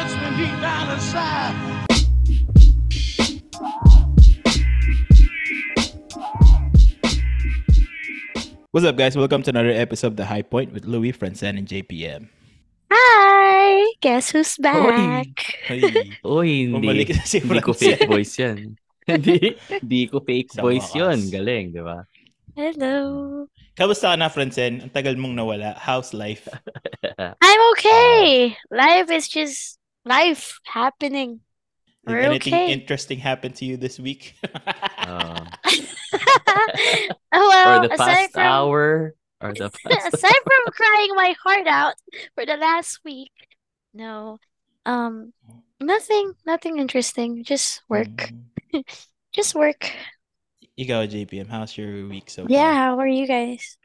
touch me deep down inside. What's up, guys? Welcome to another episode of The High Point with Louis, Francen, and JPM. Hi! Guess who's back? Hey, Uy, bumalik hindi. na si Hindi ko fake voice yan. Hindi, hindi ko fake Sa voice wakas. yun. Galing, di ba? Hello. Kamusta ka na, Francen? Ang tagal mong nawala. How's life? I'm okay. Life is just life happening. Did We're anything okay. interesting happen to you this week? Uh, well, or the aside past from hour. Or the past aside from crying my heart out for the last week, no. Um nothing nothing interesting. Just work. Mm. Just work. Ikaw, JPM, how's your week so far? Yeah, how are you guys?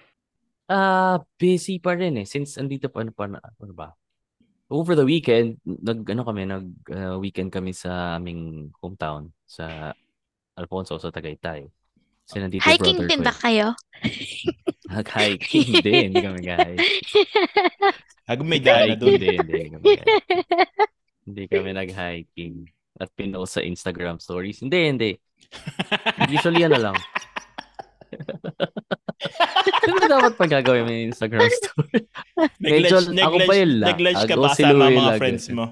Uh, busy pa rin eh. Since andito pa, ano pa, na- ano ba? Over the weekend, nag, ano kami, nag uh, weekend kami sa aming hometown, sa Alfonso, sa Tagaytay. Kasi nandito Hiking din ba eh. kayo? Nag-hiking. Hindi, hindi kami guys. Ako may Hiking, doon. hindi, hindi kami guys. Hindi kami nag-hiking. At pinost sa Instagram stories. Hindi, hindi. Usually ano lang. Ano ba dapat pag gagawin mo yung Instagram story? Medyo, Nag-lunch, ako pa yun lang. nag-lunch ka ba kasama mga friends mo?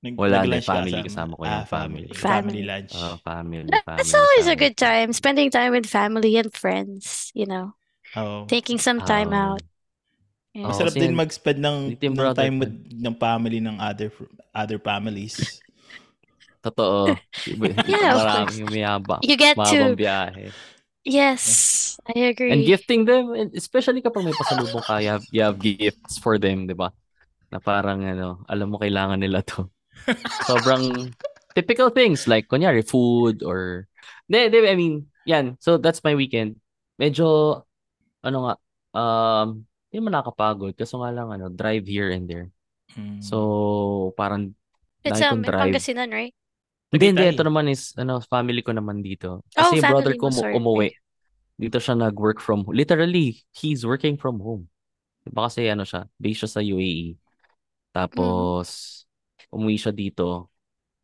Nag, Wala, ka Family kasama ko yun, Ah, family. family. Lunch. Oh, family, family. That's always a good time. Spending time with family and friends, you know. Oh. Taking some time Oh. out. Yeah. Oh, Masarap din mag-spend ng, yung ng time with ng family ng other other families. Totoo. Yeah, of Maraming course. umiyaba. You get to, biyahe. Yes, I agree. And gifting them, and especially kapag may pasalubong ka, you have, you have gifts for them, di ba? Na parang, ano, alam mo kailangan nila to. Sobrang typical things like, kunyari, food or... Di, di, I mean, yan. So, that's my weekend. Medyo, ano nga, um, hindi man nakakapagod. Kaso nga lang, ano, drive here and there. Mm. So, parang, It's um, drive. Pangasinan, right? Hindi, hindi. Ito naman is, ano, family ko naman dito. Oh, Kasi yung brother ko mo, umuwi. Dito siya nag-work from, literally, he's working from home. Diba kasi ano siya, based siya sa UAE. Tapos, umuwi siya dito.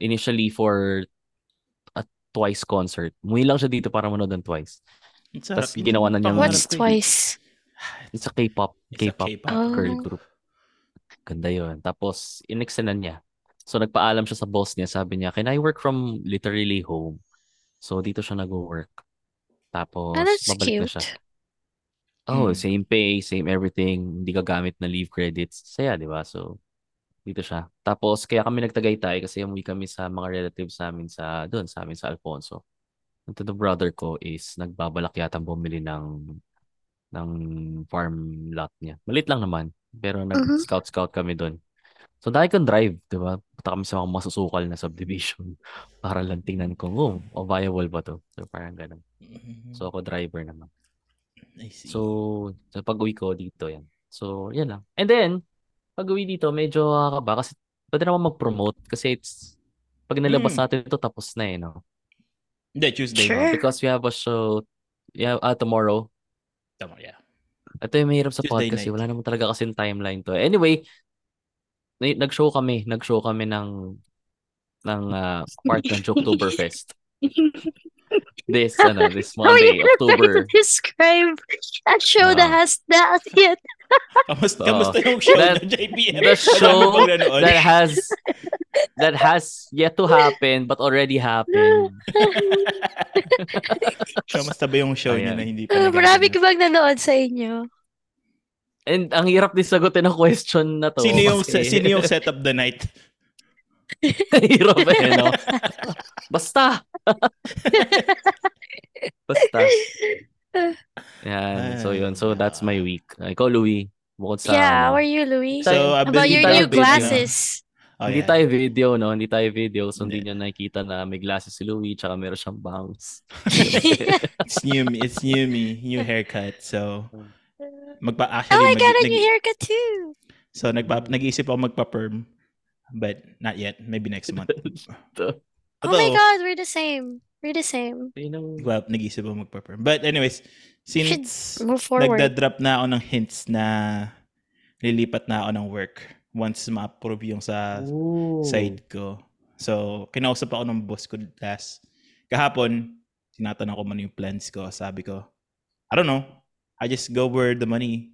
Initially for a twice concert. Umuwi lang siya dito para manood ng twice. Yun. ginawa na niya What's twice? It's a K-pop, It's a K-pop K-pop. girl Oh. group. Ganda yun. Tapos, inextenan niya. So, nagpaalam siya sa boss niya. Sabi niya, can I work from literally home? So, dito siya nag-work. Tapos, Oh, that's babalik na cute. siya. Oh, Mm. same pay, same everything. Hindi ka gamit na leave credits. Saya, di ba? So, dito siya. Tapos, kaya kami nagtagaytay kasi umuwi kami sa mga relatives namin sa, doon, sa amin sa Alfonso. And to the brother ko is, nagbabalak yata bumili ng, ng farm lot niya. Malit lang naman. Pero Mhm. nag-scout-scout kami doon. So, dahil kong drive, di ba? Punta kami sa mga masusukal na subdivision para lang tingnan kung, oh, oh, viable ba to? So, parang ganun. So, ako driver naman. I see. So, sa pag-uwi ko dito, yan. So, yan lang. And then, pag-uwi dito, medyo kakaba kasi pwede naman mag-promote kasi it's, pag nalabas Mm. natin ito, tapos na eh, no? Hindi, Tuesday. Sure. no? Because we have a show, yeah, ah, tomorrow. Tama, yeah. Ito yung mahirap sa Tuesday podcast, eh. night. wala naman talaga kasi timeline to. Anyway, nag-show kami, nag-show kami ng ng ah, part ng Joketoberfest. This, ano, this How are Monday, try October. to describe a show that Ah. has that yet? Kamusta, Oo. kamusta yung show That- na JPM? the show that has that has yet to happen but already happened. Kamusta ba yung show niya na hindi pa Uh, marami nagaganap? ka bang nanood sa inyo? And ang hirap din sagutin ng question na to. Sino yung, kasi- sino yung set up the night? hirap eh, no? Basta. Basta. Yan. So yun. So that's my week. Ikaw, Louie. Bukod sa yeah, how ano, are you, Louis? So, How about your new video. glasses? Oh, hindi yeah. tayo video, no? Hindi tayo video. So, hindi Hindi. niya nakikita na may glasses si Louie tsaka meron siyang bangs. It's new me. It's new me. New haircut. So, magpa oh, actually I got a new haircut too. So, nagpa, nag-iisip ako magpa-perm. But not yet. Maybe next month. To. Oh my Although, god, we're the same. We're the same. Yun ang- Well, nag-iisip ako magpa-perm. But anyways, since nagda-drop na ako ng hints na lilipat na ako ng work once ma-approve yung sa Ooh. side ko. So, kinausap ako ng boss ko last. Kahapon, tinatanong ko man yung plans ko. Sabi ko, I don't know. I just go where the money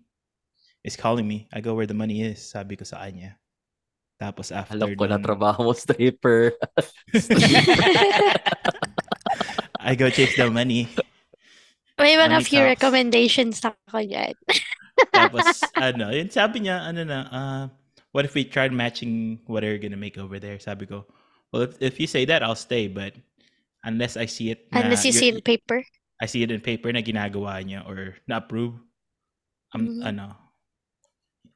is calling me. I go where the money is. Sabi ko sa kanya. Tapos after Alam ko na trabaho mo, stripper. I go chase the money. May mga Money few talks. recommendations ako dyan. Tapos, ano, yun, sabi niya, ano na, uh, what if we tried matching what are you gonna make over there? Sabi ko, well, if, if you say that, I'll stay, but unless I see it na Unless you see you're- in paper. I see it in paper na ginagawa niya or na-approve, I'm, Mhm. ano,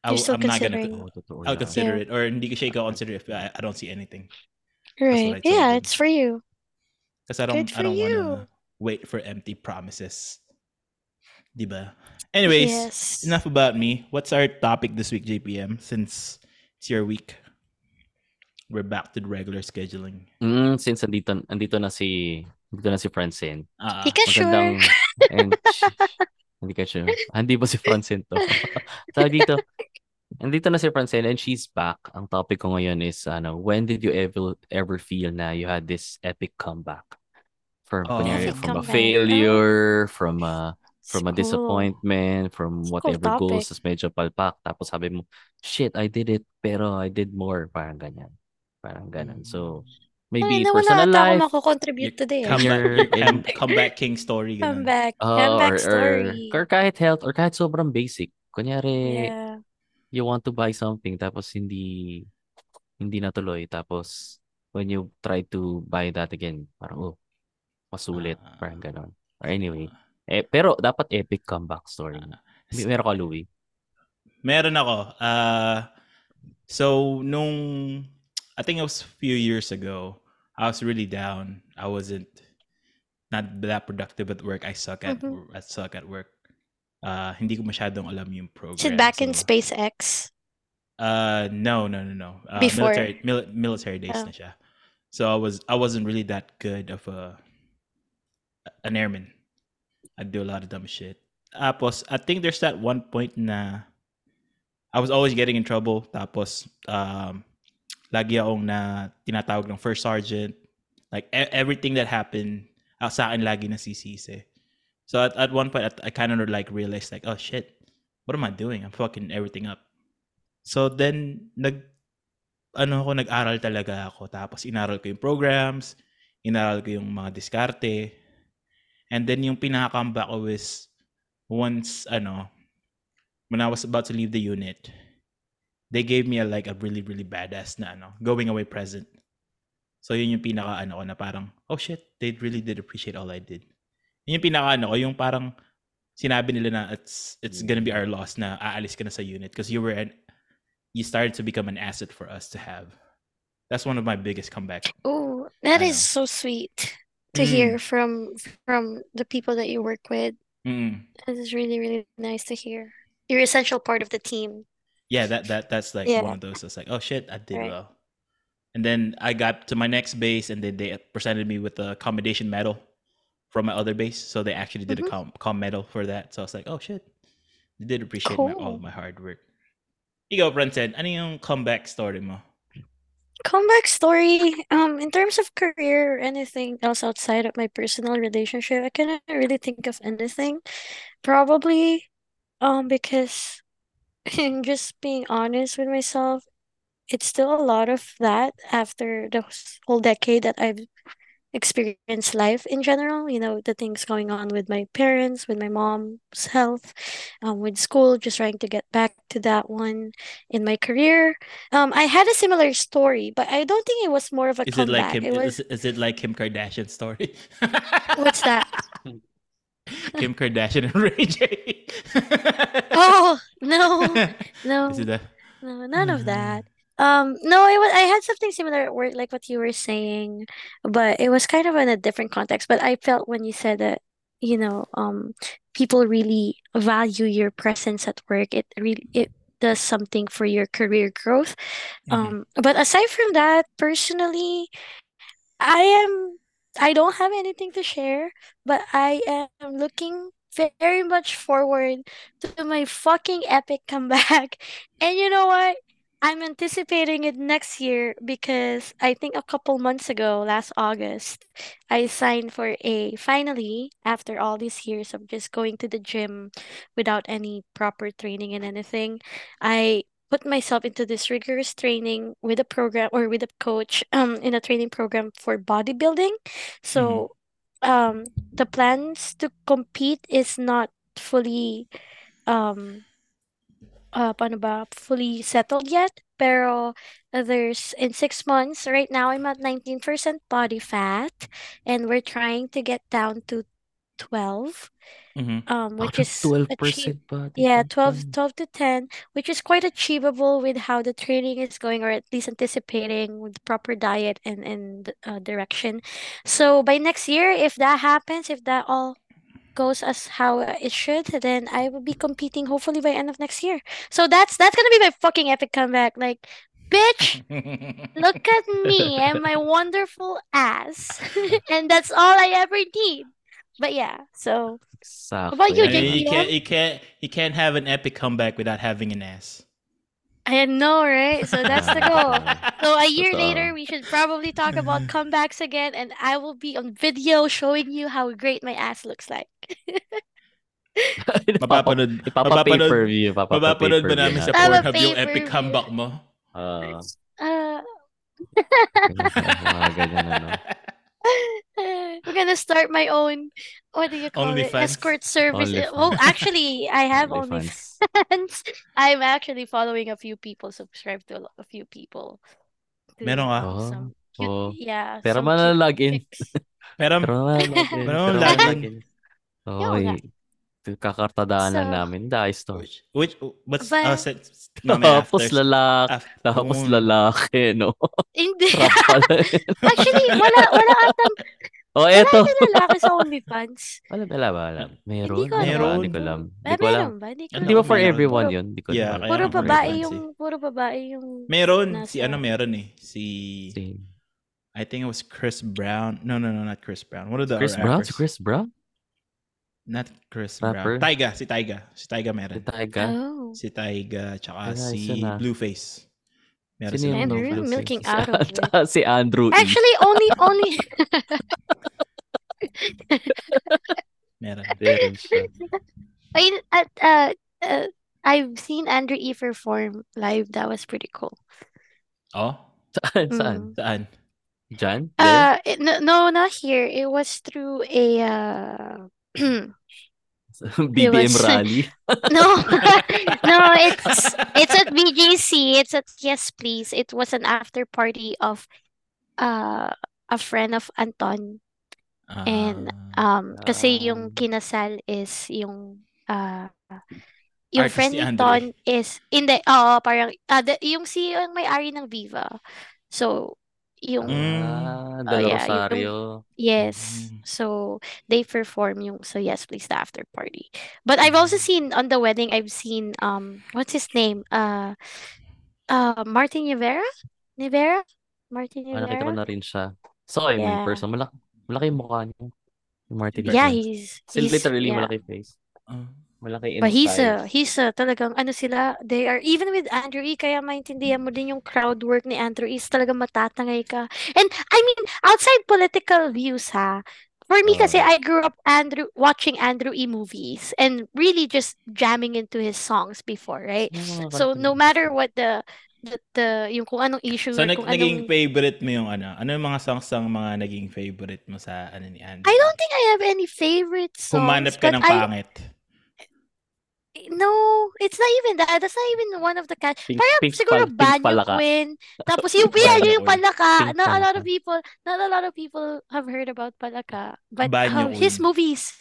I, You're still I'm not gonna, considering. Oo, totoo I'll consider Yeah. it, or hindi ko siya i-consider if I, I don't see anything. Right. I told Yeah, him. it's for you. Because I don't, I don't wanna wait for empty promises. Diba? Anyways, Yes. enough about me. What's our topic this week, JPM? Since it's your week, we're back to the regular scheduling. Mm, since andito, andito na si, andito na si Francine. Ah, Hindi ka sure. Magandang, and, hindi ka sure. Ah, Hindi ba si Francine to? Sabi dito, andito na si Francine and she's back. Ang topic ko ngayon is, ano, when did you ever, ever feel na you had this epic comeback? From, Oh. kunyari, from a failure, from a, from a School. disappointment, from School whatever topic. goals, tas medyo palpak. Tapos sabi mo, shit, I did it, pero I did more. Parang ganyan. Parang ganun. So, Ay, maybe nawala personal life, mako-contribute Your today. comeback, Your- your come- comeback king story. ganun. Comeback. Oh, Comeback or, or, story. or kahit health, or kahit sobrang basic. Kunyari, Yeah. you want to buy something, tapos hindi, hindi natuloy. Tapos, when you try to buy that again, parang, oh, masulit. Ah. Parang ganon. Or anyway. Eh, pero, dapat epic comeback story. May- Meron ka, Louie? Meron ako. Uh, so, nung, I think it was a few years ago, I was really down. I wasn't not that productive at work. I suck at Mhm. I suck at work. Uh, hindi ko masyadong alam yung program. Is it back in SpaceX? Uh, no, no, no, no. Uh, Before. military mil- military days Oh. na siya. So I was I wasn't really that good of a an airman. I do a lot of dumb shit. Tapos I think there's that one point na I was always getting in trouble. Tapos um lagi akong na tinatawag ng first sergeant. Like e- everything that happened uh, sa akin lagi na sisisi. So at, at one point I, I kind of like realized like oh shit, what am I doing? I'm fucking everything up. So then nag ano ako nag-aral talaga ako tapos inaral ko yung programs, inaral ko yung mga diskarte. And then yung pinaka-comeback ko is once ano when I was about to leave the unit, they gave me a like a really really badass na ano, going away present. So yun yung pinaka ano ko na parang oh shit, they really did appreciate all I did. Yun yung pinaka ano ko, yung parang sinabi nila na it's it's gonna be our loss na aalis ka na sa unit because you were an you started to become an asset for us to have. That's one of my biggest comeback. Oh, that is so sweet to Mm. hear from from the people that you work with. Mm. It is really, really nice to hear. You're essential part of the team. Yeah, that that that's like Yeah. one of those. That's like, oh shit, I did Right. well. And then I got to my next base, and then they presented me with a commendation medal from my other base. So they actually did Mhm. a com, com medal for that. So I was like, oh shit, they did appreciate my, all of my hard work. Ikaw, Brenton, ano yung comeback story mo? Comeback story. Um, in terms of career or anything else outside of my personal relationship, I cannot really think of anything. Probably, um, because just being honest with myself, it's still a lot of that after the whole decade that I've experienced life in general. You know, the things going on with my parents, with my mom's health, um, with school, just trying to get back to that one in my career. Um, I had a similar story, but I don't think it was more of a Is it like comeback. Kim? It was Is, is it like Kim Kardashian story? what's that? Kim Kardashian and Ray J. Oh, no, no. Is it a, No, none of that. Um, no, it was I had something similar at work, like what you were saying, but it was kind of in a different context. But I felt when you said that, you know, um, people really value your presence at work. It really it does something for your career growth. Mhm. Um, but aside from that, personally, I am I don't have anything to share, but I am looking very much forward to my fucking epic comeback. And you know what? I'm anticipating it next year because I think a couple months ago, last August, I signed for a finally, after all these years of just going to the gym without any proper training and anything, I put myself into this rigorous training with a program or with a coach um in a training program for bodybuilding. So um the plans to compete is not fully um uh, paano ba, fully settled yet. Pero uh, there's in six months, right now I'm at 19% body fat, and we're trying to get down to 12, Mhm. um, which is 12% body yeah, fat 12, 12 to 10, which is quite achievable with how the training is going, or at least anticipating with proper diet and, and uh, direction. So by next year, if that happens, if that all goes as how it should, then I will be competing hopefully by end of next year. So that's that's gonna be my fucking epic comeback. Like, bitch, look at me and my wonderful ass, and that's all I ever need. But yeah, so Sakto about you, I mean, you can't, you can't, you can't have an epic comeback without having an ass. I know, right? So that's the goal. So a year Totoo. later, we should probably talk about comebacks again, and I will be on video showing you how great my ass looks like. Mapapanood, Ipapa mapapanood, pay-per-view. Ipapa mapapanood ba pay-per-view namin sa natin. Papa Pornhub yung epic pay-per-view. comeback mo? Uh, mga ganyan ano. We're gonna start my own, what do you call it? OnlyFans? Escort service. OnlyFans. Oh, actually, I have OnlyFans. OnlyFans. I'm actually following a few people, subscribe to a, few people. Meron ka? Oh, some cute, oh. yeah, Pero some cute manlalagin. Pero, Pero manlalagin. Pero Pero manlalagin. manlalagin. Yun nga. Okay. Kakartadaan lang So- namin. Dahil to. which, which, but, But- uh, sa- mamaya Tapos after- lalaki. after- Tapos kung- lalaki, no? Hindi. Trap pala. Actually, wala, wala atang, oh, wala eto. atang lalaki sa OnlyFans. Wala, wala, wala. Meron. Hindi ko alam. Meron. Hindi ko alam. Hindi Ah, ko alam. meron ba? Hindi ko Hindi ba alam. for meron? everyone yun? Hindi ko Yeah, alam. kaya Puro nga for babae yung, puro babae yung, Meron, si Nasa- ano meron eh. Si, Si I think it was Chris Brown. No, no, no, not Chris Brown. What are the Chris other Brown? rappers? Si Chris Brown? Not Chris Rapper? Brown. Tyga, si Tyga. Si Tyga Si meron. Tyga? oh. Si Tyga, tsaka Kaya si na. Blueface. Meron Sino silang yung Man, Blueface. really milking Si- out of it. si Andrew. Actually, only, only, Meron. Meron siya. I, at, uh, uh, I've seen Andrew E perform live. That was pretty cool. Oh? Saan? Saan? Mm. Saan? Diyan? There? Uh, it, no, no, not here. It was through a, uh, BBM was- rally? no, no, it's, it's at BGC. It's at Yes Please. It was an after party of, uh, a friend of Anton. And, Ah. Um, kasi yung kinasal is yung uh yung friend ni Andre. Ton is hindi oo parang ah, the- yung si yung may-ari ng Viva. So yung Mm. Ah, Oh, Del yeah, yung- Rosario. yes. Mm. So they perform yung so yes please the after party. But I've also Mm. seen on the wedding I've seen um what's his name? Uh uh Martin Rivera? Rivera? Martin Ah, nakita ko Rivera? na rin siya. So, him in Yeah. person. Malaki, malaki yung mukha niya. Yung Martin Yeah, Rivera. he's Still he's literally yeah. malaki face. Ah. Malaki But he's a he's a talagang ano sila they are even with Andrew E kaya maintindihan mo din yung crowd work ni Andrew E talagang matatangay ka. And I mean outside political views ha. For me kasi. I grew up Andrew watching Andrew E movies and really just jamming into his songs before, right? So no matter what the the, the yung kung anong issue So, nag- kung naging anong favorite mo yung ano? Ano yung mga songs ang mga naging favorite mo sa ano ni Andy? I don't think I have any favorite songs Humanap ka ng I pangit. No, it's not even that. That's not even one of the cat. Pink, Parang pink, siguro pal, pink Banyo palaka. Queen. Tapos yung, Pink yeah, palaka. yung Palaka. Pink Not a lot of people, not a lot of people have heard about Palaka. But Banyo uh, his Queen. movies,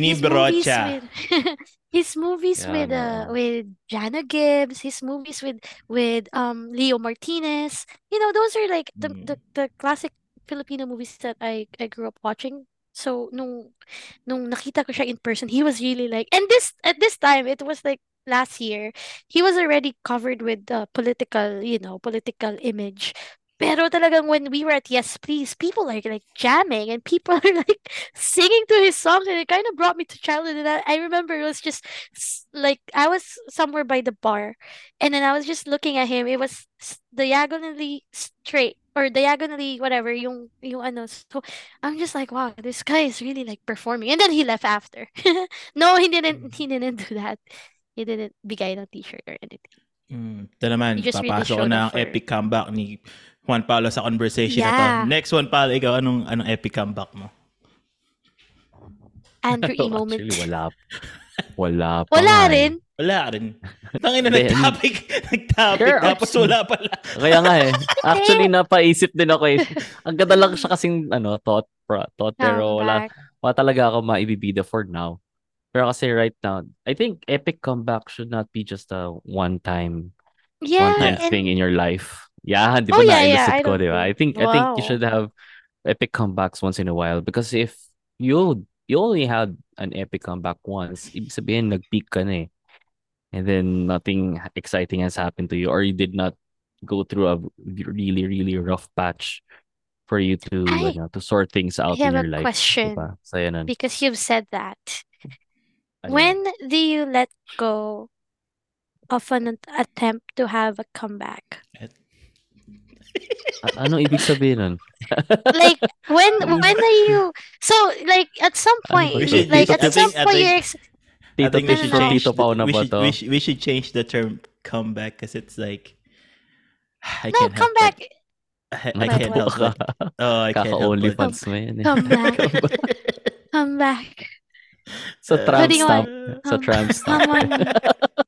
his movies with, his movies Yeah, with, no. uh, with Janno Gibbs, his movies with, with, um, Leo Martinez. You know, those are like the, Mm. the, the classic Filipino movies that I, I grew up watching. So, nung, nung nakita ko siya in person, he was really like, and this, at this time, it was like, last year, he was already covered with the political, you know, political image. Pero talagang when we were at Yes Please, people are like jamming and people are like singing to his songs and it kind of brought me to childhood and I, I remember it was just like I was somewhere by the bar and then I was just looking at him. It was diagonally straight or diagonally whatever yung yung ano. So I'm just like, wow, this guy is really like performing. And then he left after. no, he didn't he didn't do that. He didn't bigay ng t-shirt or anything. Mm. Ito naman, really papasok showed na ang for- epic comeback ni Juan Paulo sa conversation na Yeah. to. Next Juan Paulo, ikaw, anong, anong epic comeback mo? Andrew E moment. Actually, wala. Wala pa Wala eh. rin. Wala rin. Tangin na Then- nag-topic. Nag-topic. Sure, tapos actually. wala pala. Kaya nga eh. Actually, napaisip din ako eh. Ang ganda lang siya kasing ano, thought, pro- thought pero wala, wala talaga ako maibibida for now. Pero kasi right now, I think epic comeback should not be just a one-time Yeah, one-time and thing in your life. Yeah, di Oh, ba yeah, yeah, na-elicit I ko, don't di ba? I think- think I think you should have epic comebacks once in a while because if you you only had an epic comeback once, ibig sabihin nag-peak ka na eh. And then nothing exciting has happened to you or you did not go through a really really rough patch for you to I- ano, to sort things out have in a your life, question. diba? So yan because you've said that. Ano When do you let go of an attempt to have a comeback? A- ano ibig sabihin nun? Like when when are you so like at some point ba We should- like at should- I some I point think- you're ex- I Tito think we should no, no. change Tito the, na we, ba should, to? we, should, we should change the term comeback because it's like I no can't help comeback I, I can't what? help but oh I can't help Kaka-only but fans mo yan eh. comeback comeback Sa Uh, tramp Pwede Sa um, tramp stamp. Come on.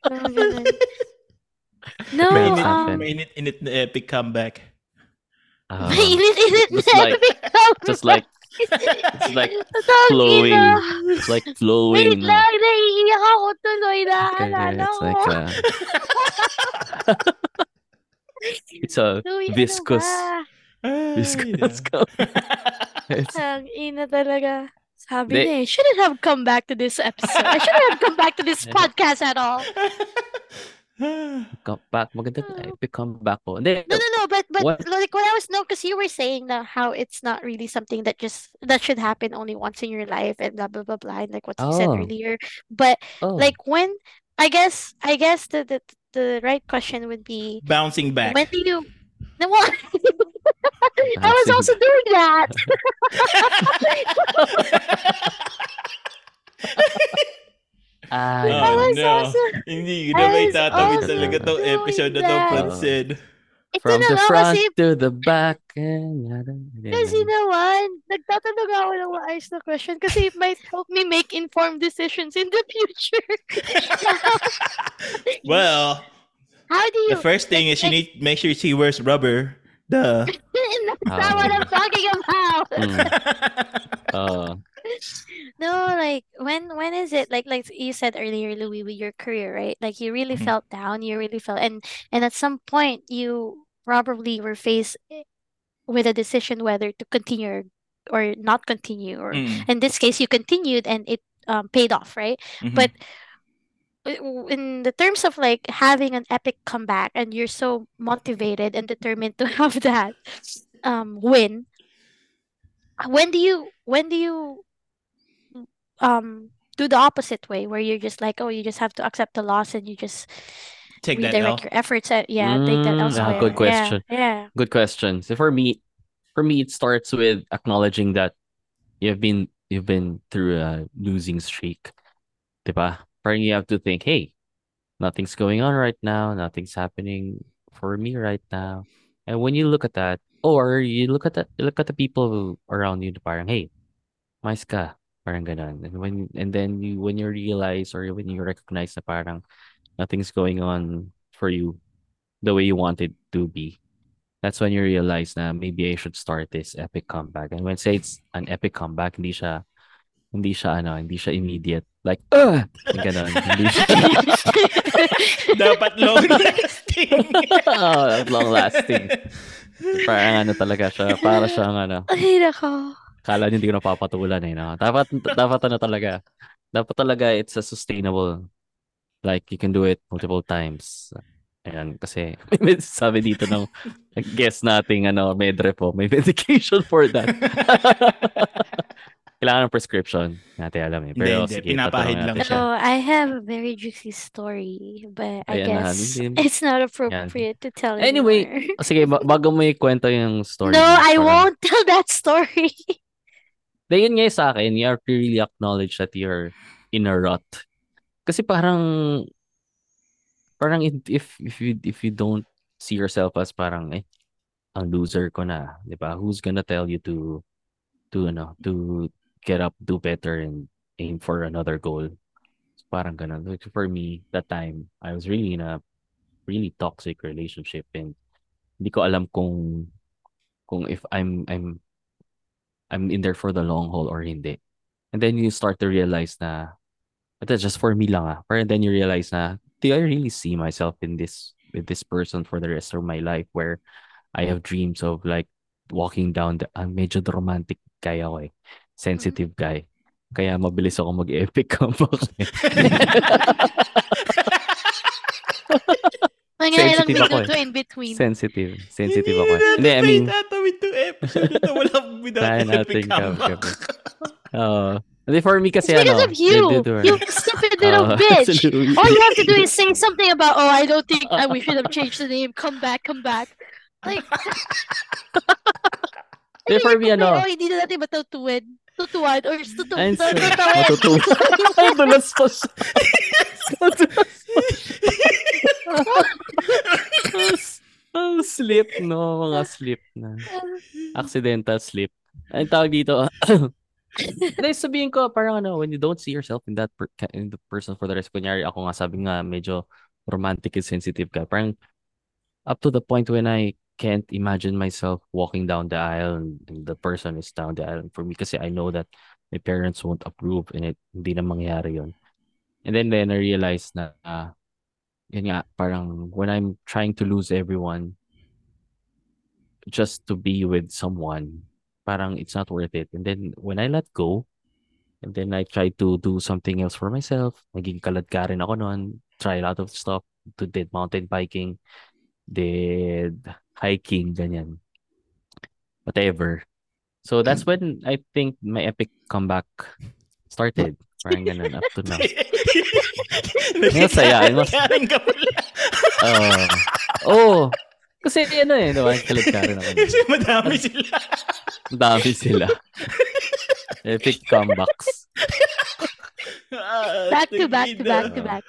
Parang ganun. No, Friends um, natin. Mainit init na epic comeback. Mainit-init just na like- epic comeback. just like it's like Tawag flowing. ina. It's like Wait flowing. lang, naiiyak ako tuloy na. Okay, Alala it's ko. like uh, it's a Uy, ano viscous ba? viscous It's Ang ina talaga. Sabi Di- niya, eh, shouldn't have come back to this episode. I shouldn't have come back to this podcast at all. comeback. Maganda epic comeback ko. Hindi, No, no, no. But but What? like what I was no, because you were saying that how it's not really something that just that should happen only once in your life and blah blah blah blah. And like what you said Oh. earlier. But oh, like when I guess I guess the the, the right question would be Bouncing back. when do you no, what? I was also doing that. ay, I Oh, was no. also Hindi I na may was tatawid also talaga tong doing episode na to, that. Francid. ito from na the nga front kasi to the back. and yada, yada, Kasi yada. naman, nagtatanong ako ng maayos na question kasi it might help me make informed decisions in the future. Well, How do you... the first thing is you need to make sure she wears rubber. Duh. That's not what I'm talking about. Mm. Uh, No, like when when is it like like you said earlier, Louis, with your career, right? Like you really Mhm. felt down, you really felt and and at some point you probably were faced with a decision whether to continue or not continue or Mm, in this case you continued and it um, paid off, right? mhm. But in the terms of like having an epic comeback and you're so motivated and determined to have that um win, when do you when do you um do the opposite way where you're just like, oh, you just have to accept the loss and you just take that L. redirect your efforts at yeah, take that Mm, ah, elsewhere. good question. yeah. good question. So for me, for me, it starts with acknowledging that you've been you've been through a losing streak, diba? Parang you have to think, hey, nothing's going on right now, nothing's happening for me right now. And when you look at that, or you look at that, look at the people around you, parang, hey, mais ka, parang ganun. And when and then you when you realize or when you recognize na parang nothing's going on for you the way you want it to be that's when you realize na maybe I should start this epic comeback. And when I say it's an epic comeback, hindi siya hindi siya ano, hindi siya immediate. Like, uh, ganun. Hindi siya Dapat long lasting. oh, long lasting. Parang ano talaga siya, para siyang ano, Ay, nako. Kala niyo hindi ko napapatulan eh, no? Dapat, dapat ano talaga, dapat talaga it's a sustainable, like you can do it multiple times. Ayan, kasi may sabi dito ng guest nating ano, Medre po, may medication for that. Kailangan ng prescription. Natin alam eh. Pero hindi. sige, Pinapahid lang siya. So I have a very juicy story, but I Ayan na, guess hindi- it's not appropriate to tell Anyway, anymore. Oh, sige, ba- bago mo ikwento yung story No, mo, I parang- won't tell that story. Dahil yun nga sa akin, you have to really acknowledge that you're in a rut. Kasi parang, parang if, if, if you, if you don't see yourself as parang, eh, ang loser ko na, di ba? Who's gonna tell you to, to, ano, to get up, do better, and aim for another goal? Parang ganun. Like, for me, that time, I was really in a really toxic relationship and hindi ko alam kung kung if I'm I'm I'm in there for the long haul or hindi. And then you start to realize na but that's just for me lang ah. Pero then you realize na do I really see myself in this with this person for the rest of my life where I have dreams of like walking down the uh, medyo the romantic guy ako eh. Sensitive guy. Kaya mabilis ako mag-epic comeback. Mga Sensitive ilang ako minuto eh. in between. sensitive. Sensitive ako. eh. Hindi, I mean, tatawid to episode na to. Wala epic natin comeback. Oo. Hindi, for me It's kasi because ano, of you. You stupid little Oo, bitch. absolutely. All you have to do is say something about, oh, I don't think uh, we should have changed the name. Come back, come back. Like, Hindi, for me, ano, oh, hindi na natin matutuwid. Tutuwad or tutu Ayun, sir. tutawid. Matutuwa. Ay, dulas pa siya. Madulas pa siya. Ang slip, no? Mga slip na. Accidental slip. Ang tawag dito, Hindi, sabihin ko, parang ano, when you don't see yourself in that per- in the person for the rest, kunyari ako nga, sabi nga, medyo romantic and sensitive ka. Parang up to the point when I can't imagine myself walking down the aisle and the person is down the aisle for me kasi I know that my parents won't approve and it hindi na mangyayari yun. And then then I realized na ah, yun nga, parang when I'm trying to lose everyone just to be with someone, parang it's not worth it. And then when I let go, and then I try to do something else for myself, naging kalad ka rin ako noon, try a lot of stuff, to did mountain biking, did hiking, ganyan. Whatever. So that's when I think my epic comeback started. Parang ganun, up to now. Masaya, mas- Nagkakaroon ka pala. Uh, oh, kasi ano eh, diba? Kalad ka rin ako. Kasi madami sila. Ang dami sila. Epic comebacks. Ah, Back to back to back to back.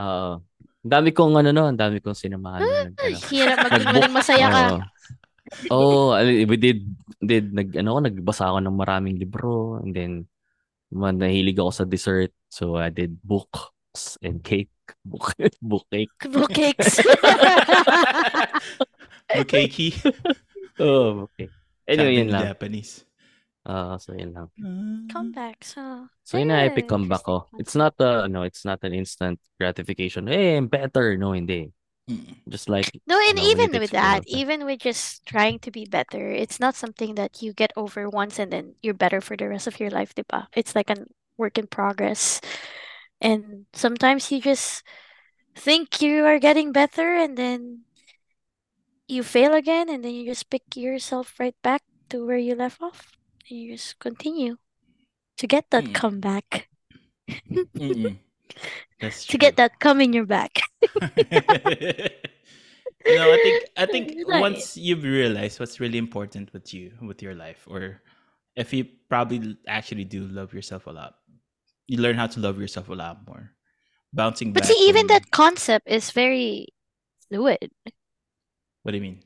Oo. Ang dami kong ano no, ang dami kong sinamahan. ano. Hirap maging masaya ka. Oo. Oh, we did did nag ano nagbasa ako ng maraming libro and then man, nahilig ako sa dessert. So I did books and cake. Book book cake. Book cakes. Okay, Key. Oh, okay. Anyway, Sabi yun lang. Japanese. Ah, so yun lang. Comeback, so. So yun na epic comeback ko. It's not uh no, it's not an instant gratification. Hey, I'm better. No, hindi. Just like No, and know, even with that, forever. even with just trying to be better, it's not something that you get over once and then you're better for the rest of your life, diba? It's like a work in progress. And sometimes you just think you are getting better and then you fail again and then you just pick yourself right back to where you left off. And you just continue to get that Mm. comeback, Mm-mm. That's to get that come in your back. you know, I think I think Like- once you've realized what's really important with you, with your life, or if you probably actually do love yourself a lot, you learn how to love yourself a lot more. Bouncing But back. see, even that concept is very fluid. What do you mean?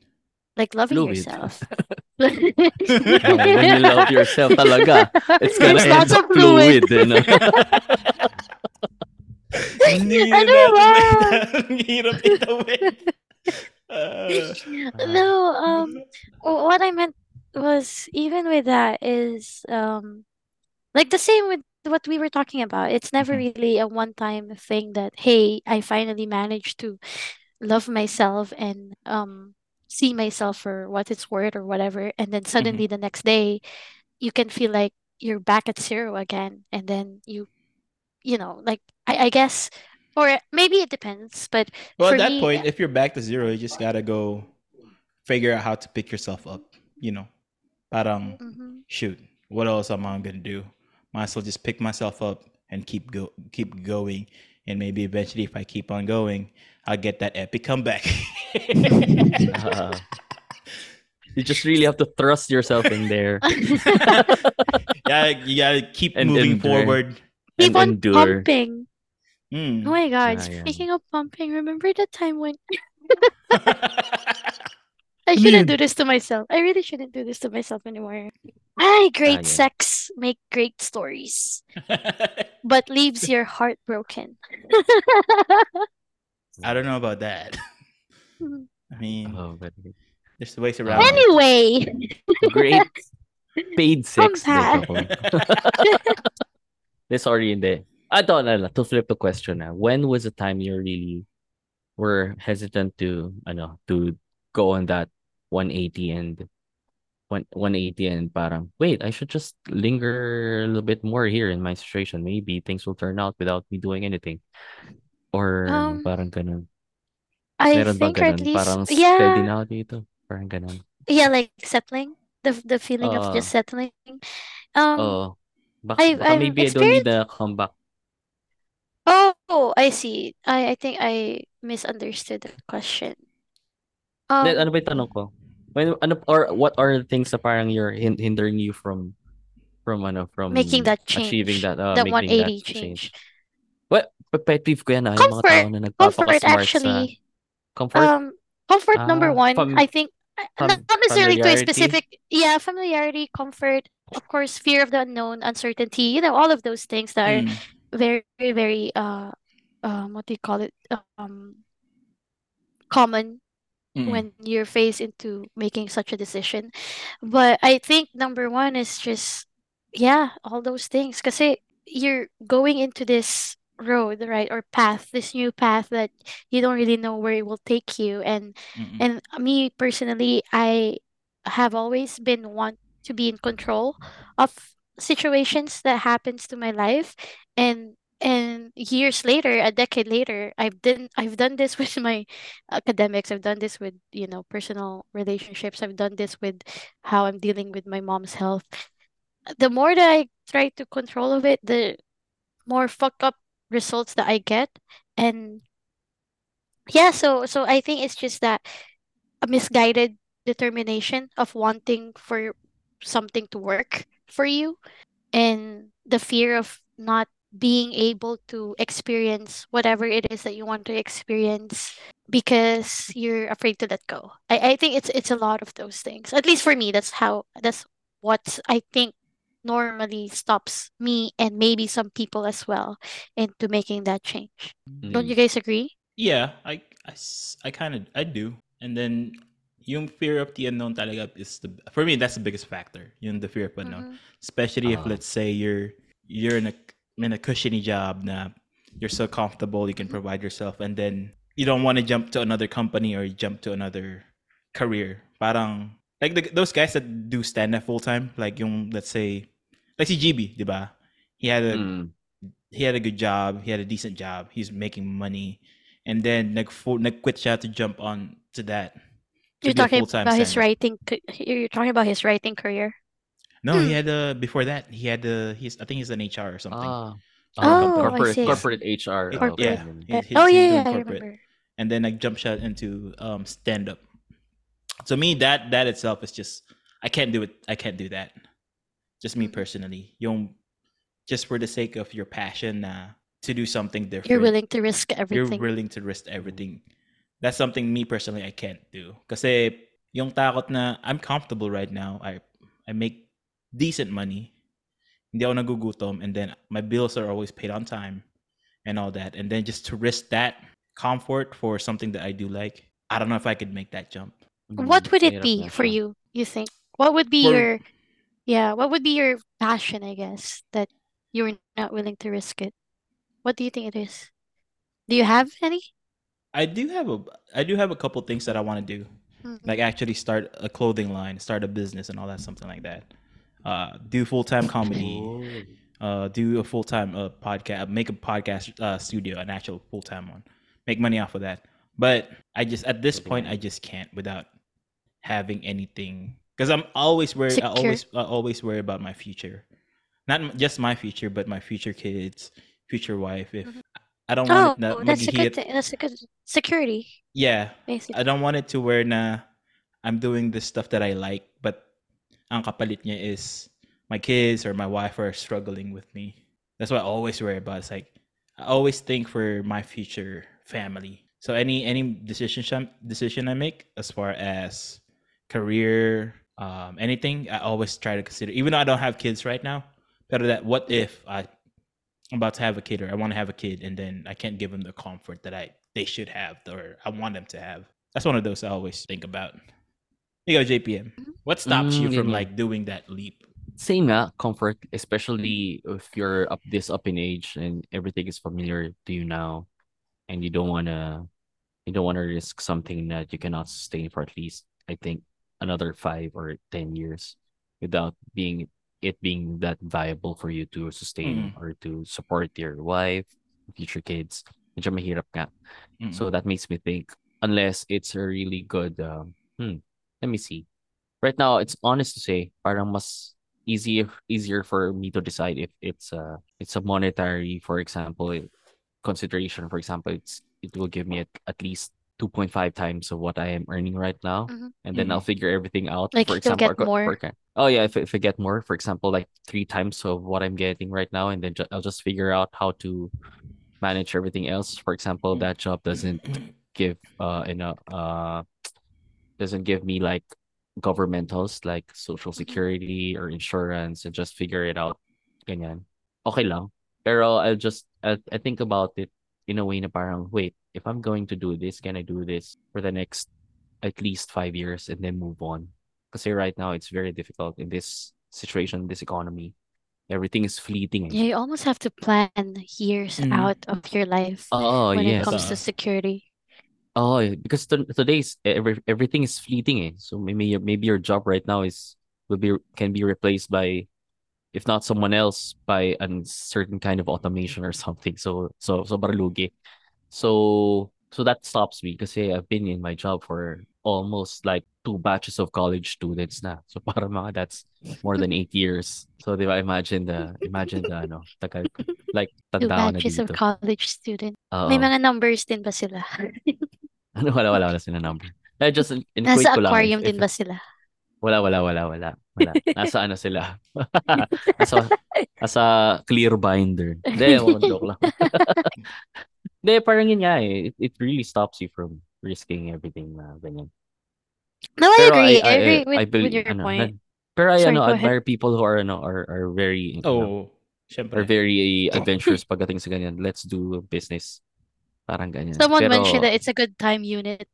Like loving Fluid. yourself. when you love yourself talaga, it's gonna There's end lots up of fluid. fluid. you know? Hindi Ano na natin ba? may- Ang hirap itawid. Ah. No, um, what I meant was even with that is um, like the same with what we were talking about. It's never Mhm. really a one-time thing that, hey, I finally managed to love myself and um see myself for what it's worth or whatever, and then suddenly the next day you can feel like you're back at zero again, and then you, you know, like I, I guess Or maybe it depends, but Well, at that me, point, if you're back to zero, you just gotta go figure out how to pick yourself up. You know, parang Mhm. shoot, what else am I gonna do? Might as well just pick myself up and keep go keep going, and maybe eventually, if I keep on going, I'll get that epic comeback. Uh, you just really have to thrust yourself in there yeah, you gotta keep And moving endure. forward. keep and on endure. pumping. Mm. Oh my God, Sayang. speaking of pumping, remember the time when I shouldn't do this to myself. I really shouldn't do this to myself anymore. Ay, great Sayang. sex make great stories, but leaves your heart broken. I don't know about that. Mm-hmm. I mean, Oh, but there's ways oh. around. Anyway, great paid sex. Come already in lang. Hindi, sorry, hindi. I thought, ano, to flip the question na, when was the time you really were hesitant to, ano, to go on that 180 and one 180 and parang, wait, I should just linger a little bit more here in my situation. Maybe things will turn out without me doing anything. Or Um, parang ganun. I Meron think or at ganun? least Parang steady yeah, na ako dito. Parang ganun. yeah, like settling the the feeling of just settling. Um, Oo. Baka, I've baka I've maybe I don't need a comeback. Oh, I see. I I think I misunderstood the question. Then, Um, ano ba yung tanong ko? When, ano, or what are the things that parang you're hin- hindering you from from ano making from that achieving change, that uh, that making that 180 change? change. What pet peeve ko yan ah, yung mga Comfort, tao na comfort nagpapaka-smart sa actually. comfort. Um, comfort number Ah, one, fam I think, fam not not necessarily to a specific, yeah, familiarity, comfort, of course, fear of the unknown, uncertainty, you know, all of those things that are Mm. very, very, uh, um, what do you call it? Um, common Mm. when you're faced into making such a decision. But I think number one is just, yeah, all those things. Because you're going into this road, right, or path, this new path that you don't really know where it will take you. And Mm-mm. and me personally, I have always been want to be in control of situations that happens to my life. And and years later, a decade later, I've done I've done this with my academics. I've done this with, you know, personal relationships. I've done this with how I'm dealing with my mom's health. The more that I try to control of it, the more fucked up results that I get. And yeah, so so I think it's just that a misguided determination of wanting for something to work for you and the fear of not being able to experience whatever it is that you want to experience because you're afraid to let go. I, I think it's it's a lot of those things. At least for me, that's how that's what I think normally stops me and maybe some people as well into making that change. Don't Mm. you guys agree? Yeah, I, I, I kind of I do. And then yung fear of the unknown talaga is the for me that's the biggest factor. Yung the fear of unknown. Mhm. Especially if Ah. let's say you're you're in a in a cushiony job na you're so comfortable you can provide yourself and then you don't want to jump to another company or jump to another career. Parang like the, those guys that do stand up full time like yung let's say like si GB, 'di ba? He had a Mm. he had a good job, he had a decent job, he's making money, and then nag nag-quit siya to jump on to that. To You're talking about his stand-up. writing. You're talking about his writing career. No, Hmm. he had a before that he had a he's I think he's an HR or something. Ah. Oh, I corporate see. corporate HR. Oh, Corporate. yeah, ganun. he- Uh, oh he's yeah, doing yeah, I corporate, remember. and then I jump shot into um stand up. To me, that that itself is just I can't do it. I can't do that. Just me personally, yung just for the sake of your passion uh, to do something different. You're willing to risk everything. you're willing to risk everything. That's something me personally I can't do. Kasi yung takot na I'm comfortable right now. I I make decent money. Hindi ako nagugutom and then my bills are always paid on time and all that. And then just to risk that comfort for something that I do like, I don't know if I could make that jump. What Mm, would it be for you, you think? What would be For- your, yeah, what would be your passion, I guess, that you're not willing to risk it? What do you think it is? Do you have any? I do have a I do have a couple things that I want to do. Mhm. like actually start a clothing line, start a business and all that, something like that. Uh, do full time comedy, uh, do a full time uh, podcast, make a podcast uh, studio, an actual full time one, make money off of that. But I just at this point, I just can't without having anything because I'm always worried. I always I always worry about my future, not just my future, but my future kids, future wife. If I don't Oh, want it na that's a good thing. That's a good security, Yeah, basically. I don't want it to where na I'm doing this stuff that I like, but ang kapalit niya is my kids or my wife are struggling with me. That's what I always worry about. It's like I always think for my future family. So any any decision decision I make as far as career, um, anything, I always try to consider. Even though I don't have kids right now, better that what if I I'm about to have a kid or I want to have a kid and then I can't give them the comfort that I they should have or I want them to have. That's one of those I always think about. You go, JPM. What stops you Mm, from yun like doing that leap? Same nga, comfort, especially if you're up this up in age and everything is familiar to you now, and you don't wanna you don't wanna risk something that you cannot sustain for at least I think another five or ten years without being it being that viable for you to sustain or to support your wife, future kids. Medyo mahirap nga. Mm. So that makes me think, unless it's a really good, um, hmm, let me see. Right now, it's honest to say, parang mas easier easier for me to decide if it's a it's a monetary, for example, consideration. For example, it's it will give me at, at least 2.5 times of what I am earning right now, Mhm. and then I'll figure everything out. Like for example, get more. for oh yeah, if if I get more, for example, like three times of what I'm getting right now, and then ju- I'll just figure out how to manage everything else. For example, that job doesn't give uh enough, uh doesn't give me like governmentals like social security or insurance and just figure it out ganyan. Okay lang. Pero I'll just I, I think about it in a way na parang wait if I'm going to do this can I do this for the next at least five years and then move on? Kasi right now it's very difficult in this situation this economy. Everything is fleeting. Yeah, you almost have to plan years Mhm. out of your life oh when it yes. comes to Uh, security. Oh, because to, today's every, everything is fleeting eh. So maybe your, maybe your job right now is will be can be replaced by if not someone else by a certain kind of automation or something. So so so lugi. So so that stops me kasi I've been in my job for almost like two batches of college students na. So para mga that's more than eight years. So di ba imagine the imagine the ano tagal like Two tanda batches of college student. May mga numbers din ba sila? Ano wala wala wala sila number. Eh, just in, in Nasa ko lang aquarium if- din if- ba sila? Wala, wala, wala, wala. Wala. Nasa ano sila? nasa, nasa clear binder. Hindi, joke lang. Hindi, parang yun nga eh. It, it really stops you from risking everything na ganyan. No, I Pero agree. I, I, agree with, I with believe, your ano, point. na- pero I Sorry, ano, ahead. admire people who are, ano, are, are very, Oh, are syempre. very adventurous pagdating sa ganyan. Let's do business. Parang ganyan. Someone pero, mentioned that it's a good time unit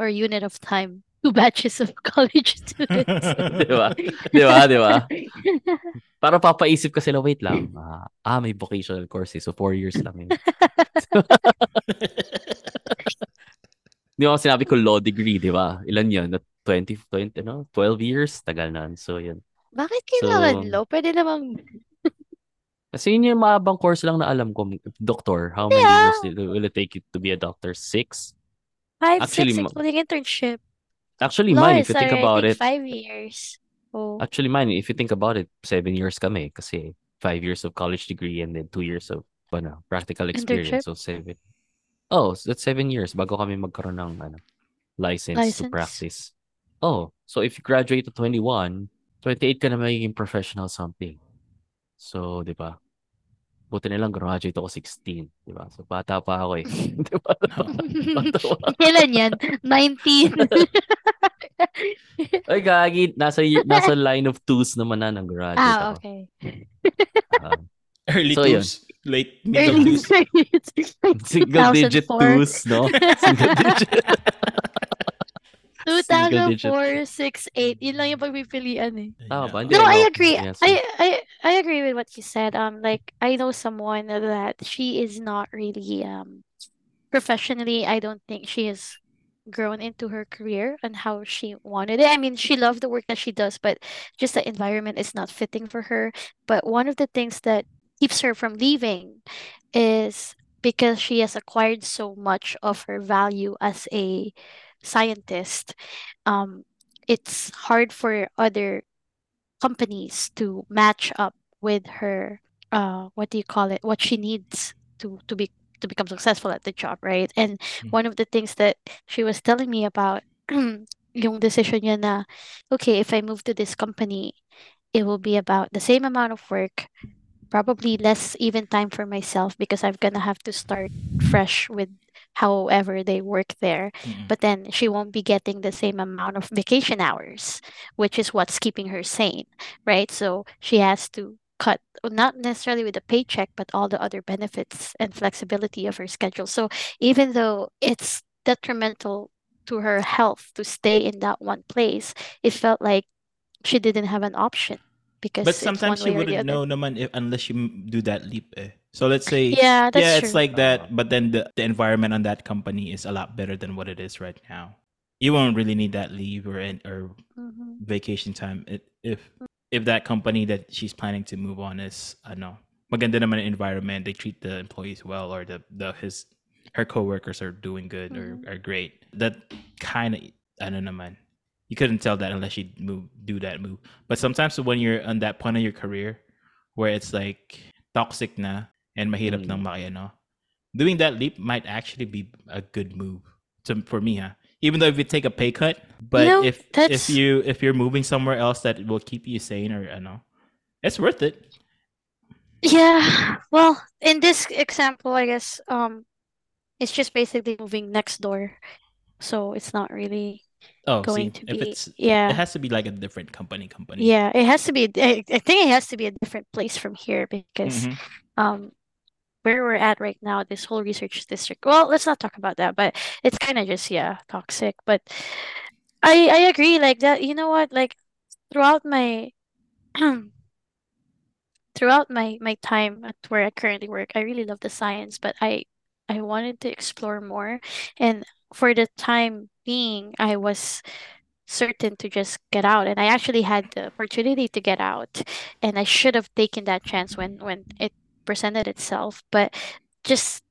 or unit of time. Two batches of college students. Di ba? Di ba? Di ba? Para papaisip ka sila, wait lang. Ah, ah, may vocational course eh. So, four years lang yun. Di ba sinabi ko law degree, di ba? Ilan yun? Na 20, 20, ano? 12 years? Tagal na. So, yun. Bakit kailangan So- law? Pwede namang Kasi yun yung maabang course lang na alam ko. Doctor, how many Yeah. years will will it take you to be a doctor? Six? five, Actually, six, ma- including internship. Actually, Law mine, if you think about it, five years. Oh. actually mine, if you think about it, seven years kami. Kasi five years of college degree and then two years of ano, practical experience. Internship? So, seven. Oh, so that's seven years bago kami magkaroon ng ano, license, to License. practice. Oh, so if you graduate at 21, 28 ka na magiging professional something. So, di ba? Buti na lang graduate ako 16, di ba? So, bata pa ako eh. di ba? Kailan yan? 19. Ay, gagi, nasa, y- nasa line of twos naman na nang graduate ah, ako. okay. Ah, Early So, yun. twos, late middle Early twos. single digit 2004. twos, no? Single digit. Single digit. 2004, 6, 8. Yun lang yung pagpipilian eh. Tama ba? Hindi, No, I agree. I, I I agree with what you said. Um, like I know someone that she is not really um professionally. I don't think she has grown into her career and how she wanted it. I mean, she loved the work that she does, but just the environment is not fitting for her. But one of the things that keeps her from leaving is because she has acquired so much of her value as a scientist. Um, it's hard for other companies to match up with her uh what do you call it what she needs to to be to become successful at the job right and Mm. one of the things that she was telling me about yung decision niya na okay if I move to this company it will be about the same amount of work probably less even time for myself because I'm gonna have to start fresh with however they work there Mm-mm. but then she won't be getting the same amount of vacation hours, which is what's keeping her sane, right? So she has to cut not necessarily with the paycheck, but all the other benefits and flexibility of her schedule. So even though it's detrimental to her health to stay in that one place, it felt like she didn't have an option because But sometimes you way or the wouldn't know naman if, unless you do that leap. Eh. So let's say Yeah, that's yeah, it's true. like that, but then the, the environment on that company is a lot better than what it is right now. You won't really need that leave or or Mhm. vacation time it, if if that company that she's planning to move on is I don't know maganda naman environment they treat the employees well or the the his her coworkers are doing good Mhm. or are great that kind of I don't know man you couldn't tell that unless you move do that move but sometimes when you're on that point of your career where it's like toxic na and mahirap Mm. nang makiano doing that leap might actually be a good move to, for me huh even though if you take a pay cut but know, if if you if you're moving somewhere else that will keep you sane or I don't know it's worth it Yeah, well, in this example, I guess um it's just basically moving next door. So it's not really oh going see to if be it's yeah. it has to be like a different company company Yeah, it has to be I, I think it has to be a different place from here because Mhm. um where we're at right now, this whole research district. Well, let's not talk about that, but it's kind of just yeah, toxic. But I I agree like that. You know what? Like throughout my throughout my my time at where I currently work, I really love the science, but I I wanted to explore more. And for the time being, I was certain to just get out. And I actually had the opportunity to get out. And I should have taken that chance when when it presented itself. But just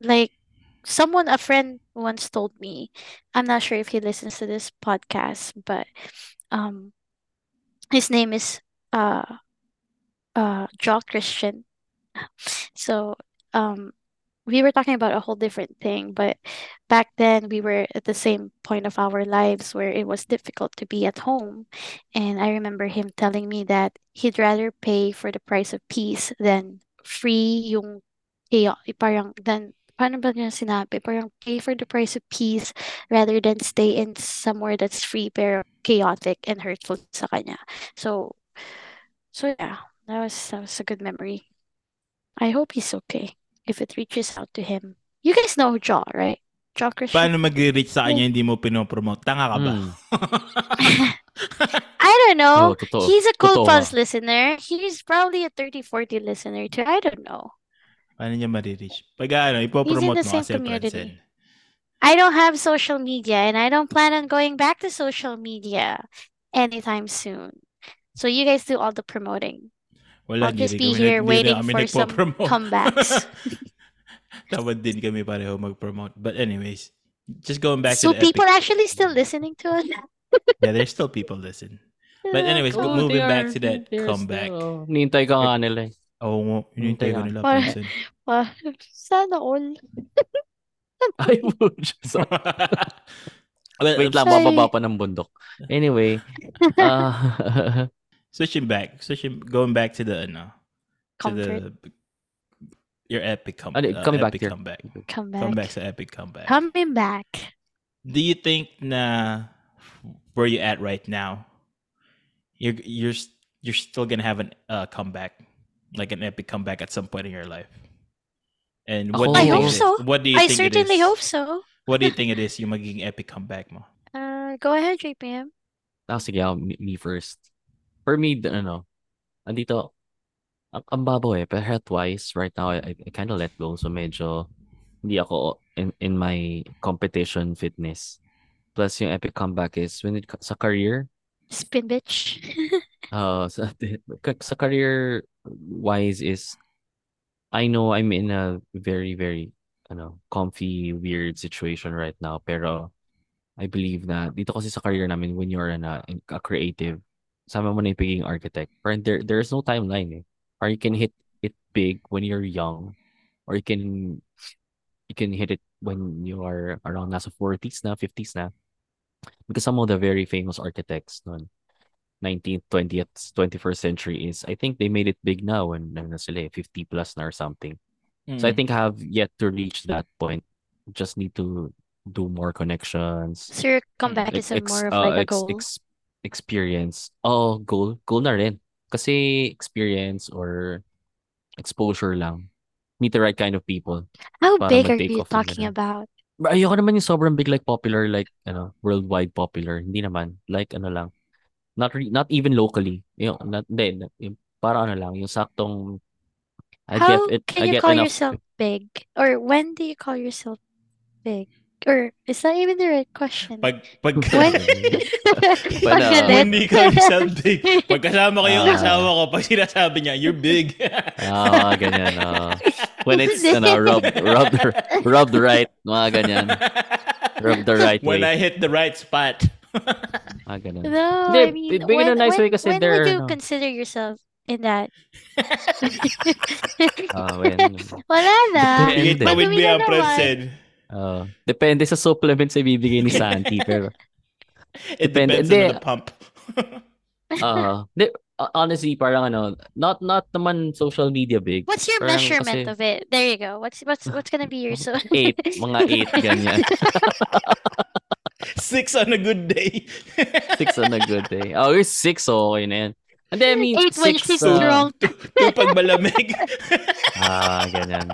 like someone, a friend once told me, I'm not sure if he listens to this podcast, but um his name is uh uh Christian. So um we were talking about a whole different thing, but back then we were at the same point of our lives where it was difficult to be at home. And I remember him telling me that he'd rather pay for the price of peace than free yung chaos, parang than paano ba niya sinabi? Parang pay for the price of peace rather than stay in somewhere that's free pero chaotic and hurtful sa kanya. So so yeah, that was that was a good memory. I hope he's okay if it reaches out to him. You guys know Jaw, right? Jaw Christian. paano mag-reach sa kanya hindi mo pinopromote tanga ka ba Mm. I don't know. Totoo. He's a Cool Totoo listener. He's probably a 30, 40 listener too. I don't know. paano niya ma-reach pag ano ipopromote mo kasi community. I don't have social media and I don't plan on going back to social media anytime soon. So you guys do all the promoting. wala I'll just be here waiting for some comebacks. Tamad din kami pareho mag-promote but anyways just going back so to So people epic actually still mm. listening to us. Yeah there's still people listen But anyways, Oh, moving they back to that comeback. still- Nihintay ka nga nila eh. Oo nga, hinihintay ko nila Parang- Francen. Ah, sana all. Ay, pucha. well, Wait lang, Ay. bababa pa ng bundok. Anyway, ah, switching back, switching, going back to the ano, to the your epic comeback. come, Ano, uh, coming back epic here. comeback. Come back. Comeback sa epic comeback. Coming back. Do you think na where you're at right now, you're you're you're still gonna have an uh, comeback, like an epic comeback at some point in your life? And what do you I think hope it is? so. What do you I think certainly hope so. What do you think it is yung magiging epic comeback mo? Uh, go ahead, JPM. ah, sige, ako, me, me first. For me, the- ano, andito, ang, ang babaw eh, pero health-wise, right now, I, I kind of let go. So medyo, hindi ako in, in my competition fitness. Plus yung epic comeback is when it sa career, Spin bitch. uh, sa, sa career wise is I know I'm in a very very ano, comfy weird situation right now pero I believe na dito kasi sa career namin when you're an, uh, a creative sama mo na yung pagiging architect. Parang there there's no timeline eh. Or you can hit it big when you're young or you can you can hit it when you are around nasa 40s na 50s na because some of the very famous architects noon 19th 20th 21st century is I think they made it big now when ano na sila eh, 50 plus na or something. So I Mm. think I have yet to reach that point. Just need to do more connections. So your comeback is a ex, more of uh, like a ex, goal. ex, experience. Oh goal? Goal na rin. Kasi experience or exposure lang. Meet the right kind of people How big are you talking about? Ayoko naman yung sobrang big like popular like ano worldwide popular hindi naman like ano lang not re- not even locally yung not yung, para ano lang yung saktong I get How it can I you get call enough yourself big? Or when do you call yourself big? Or is that even the right question? Pag, pag, When? When, Pag uh, galit. when di ka yourself big. Pag kasama ko yung asawa ko, pag sinasabi niya, you're big. ah ganyan ah when it's ano rub rub rub the right mga ganyan rub the right when way I hit the right spot. ah ganun No, Hindi, I mean, big in a when, nice when, way kasi when they're would you ano consider yourself in that? ah when Wala na. Bigay Depende. tawid mo Madumi na ah depende sa supplements na ibibigay ni Santi pero It Depende. depends on the pump. ah di, uh, honestly parang ano not not naman social media big What's your Parang measurement kasi- of it? There you go. What's what's what's gonna be your so eight mga eight ganyan Six on a good day. six on a good day oh it's six so okay na yan and then I mean Eight when six she's uh, drunk. Yung pag malamig. ah ganyan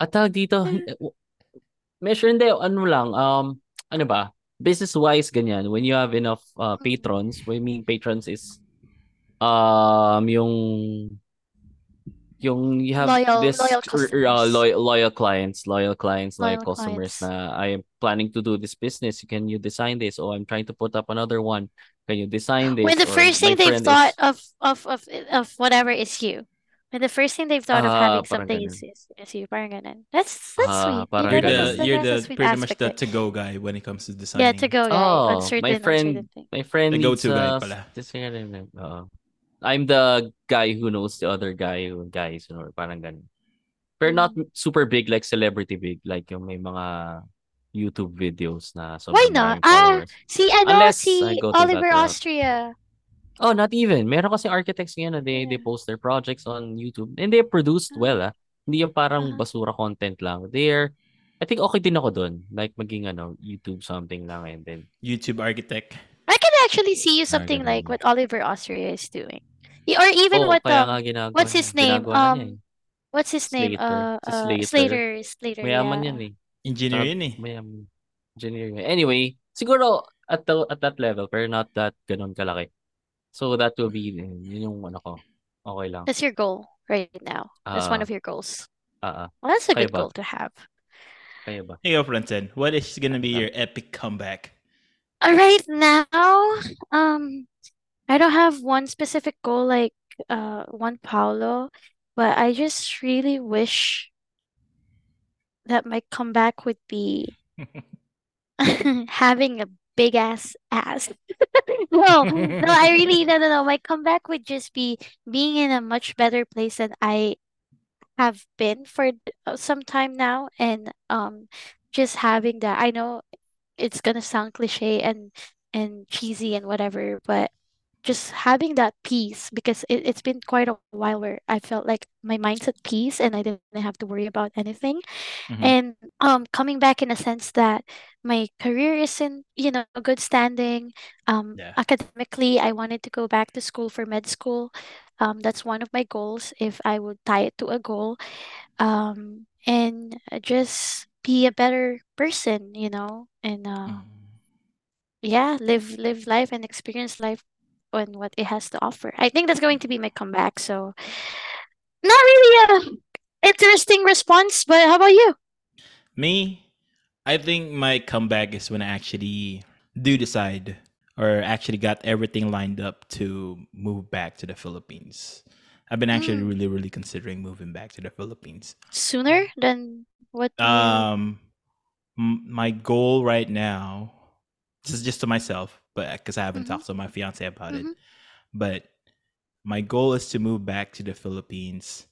At tawag dito, measure hindi, ano lang, um, ano ba, business-wise, ganyan, when you have enough uh, patrons, what I mean patrons is, um, yung, yung you have Loyal- this, loyal uh, loyal, loyal clients, loyal clients, loyal, Loyal customers clients. na I am planning to do this business. Can you design this? Oh, I'm trying to put up another one. Can you design this? when the first thing they've thought is, of, of of of whatever is you. When the first thing they've thought of Ah, having something is, is, is you. Parang ganun. That's that's Ah, sweet. parang You You're ganun. the that's, you're that's the sweet pretty much the to go guy when it comes to designing. Yeah, to go guy Oh, on certain my friend, certain my friend The go-to guy uh, pala. this thing, uh, I'm the guy who knows the other guy who guys, you know, parang ganun. Pero not Mm. super big like celebrity big like yung may mga YouTube videos na Why not? Ah, followers. See, ano, Unless si I go to that Oliver route. Austria. Oh, not even. Meron kasi architects ngayon na they, they Yeah. post their projects on YouTube and they're produced well, ah. Hindi yung parang basura content lang. They're, I think okay din ako dun. Like maging ano, YouTube something lang and then YouTube architect. I can actually see you something like what Oliver Austria is doing. Or even oh, what um, nga ginagawa what's his name? Um, eh. what's his name? Slater. Uh, uh, Slater. Slater. Slater. Mayaman yeah. yan eh. Engineer yun eh. Mayaman. Engineer yun. Anyway, siguro at the, at that level, pero not that ganun kalaki. So that will be, yun yung ano ko. Okay lang. That's your goal right now. That's one Ah. of your goals. Ah, ah. Well, that's a Kayo good ba? goal to have. Kaya ba? Hey, go, Fronten. What is gonna be your epic comeback? Uh, right now, um, I don't have one specific goal like uh one Paulo, but I just really wish that my comeback would be having a big ass ass. no, no, I really no no no. My comeback would just be being in a much better place than I have been for uh, some time now, and um, just having that. I know it's gonna sound cliche and and cheesy and whatever, but just having that peace because it, it's been quite a while where I felt like my mind's at peace and I didn't have to worry about anything Mhm. and um coming back in a sense that my career is in you know a good standing um Yeah. academically I wanted to go back to school for med school um that's one of my goals if I would tie it to a goal um and just be a better person you know and uh Mm. yeah live live life and experience life and what it has to offer I think that's going to be my comeback so not really a interesting response but how about you Me, I think my comeback is when I actually do decide or actually got everything lined up to move back to the Philippines. I've been actually Mm. really, really considering moving back to the Philippines. Sooner than what Um, m- my goal right now, this is just to myself, but because I haven't Mhm. talked to my fiance about Mhm. it, but my goal is to move back to the Philippines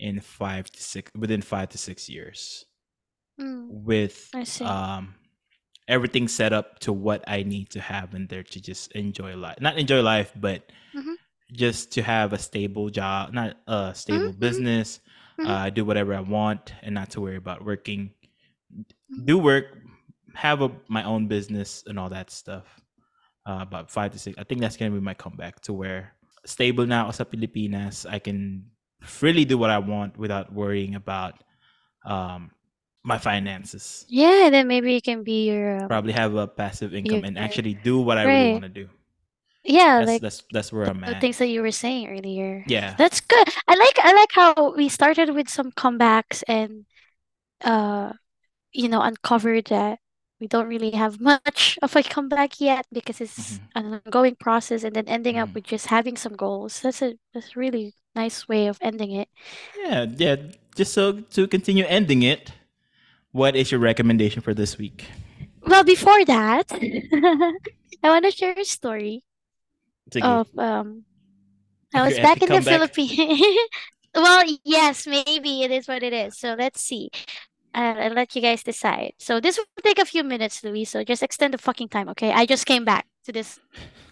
in five to six within five to six years Mm, with um everything set up to what I need to have in there to just enjoy life. Not enjoy life, but Mhm. just to have a stable job, not a stable Mhm. business. Mhm. Uh, do whatever I want and not to worry about working. Mhm. Do work, have a, my own business and all that stuff. Uh, about five to six. I think that's gonna be my comeback to where stable now sa Pilipinas. I can freely do what I want without worrying about um, my finances. Yeah, then maybe it can be your um, Probably have a passive income and actually do what I really want to do. yeah, That's like that's that's where I'm the at. things that you were saying earlier. Yeah. That's good. I like I like how we started with some comebacks and uh you know uncovered that we don't really have much of a comeback yet because it's Mhm. an ongoing process and then ending up Mhm. with just having some goals. That's a that's a really nice way of ending it. Yeah, yeah. Just so to continue ending it, what is your recommendation for this week? Well, before that, I want to share a story Sige. of um I was back in the? Philippines. well, yes, maybe it is what it is. So let's see. I'll, I'll let you guys decide. So this will take a few minutes, Louis. So just extend the fucking time, okay? I just came back to this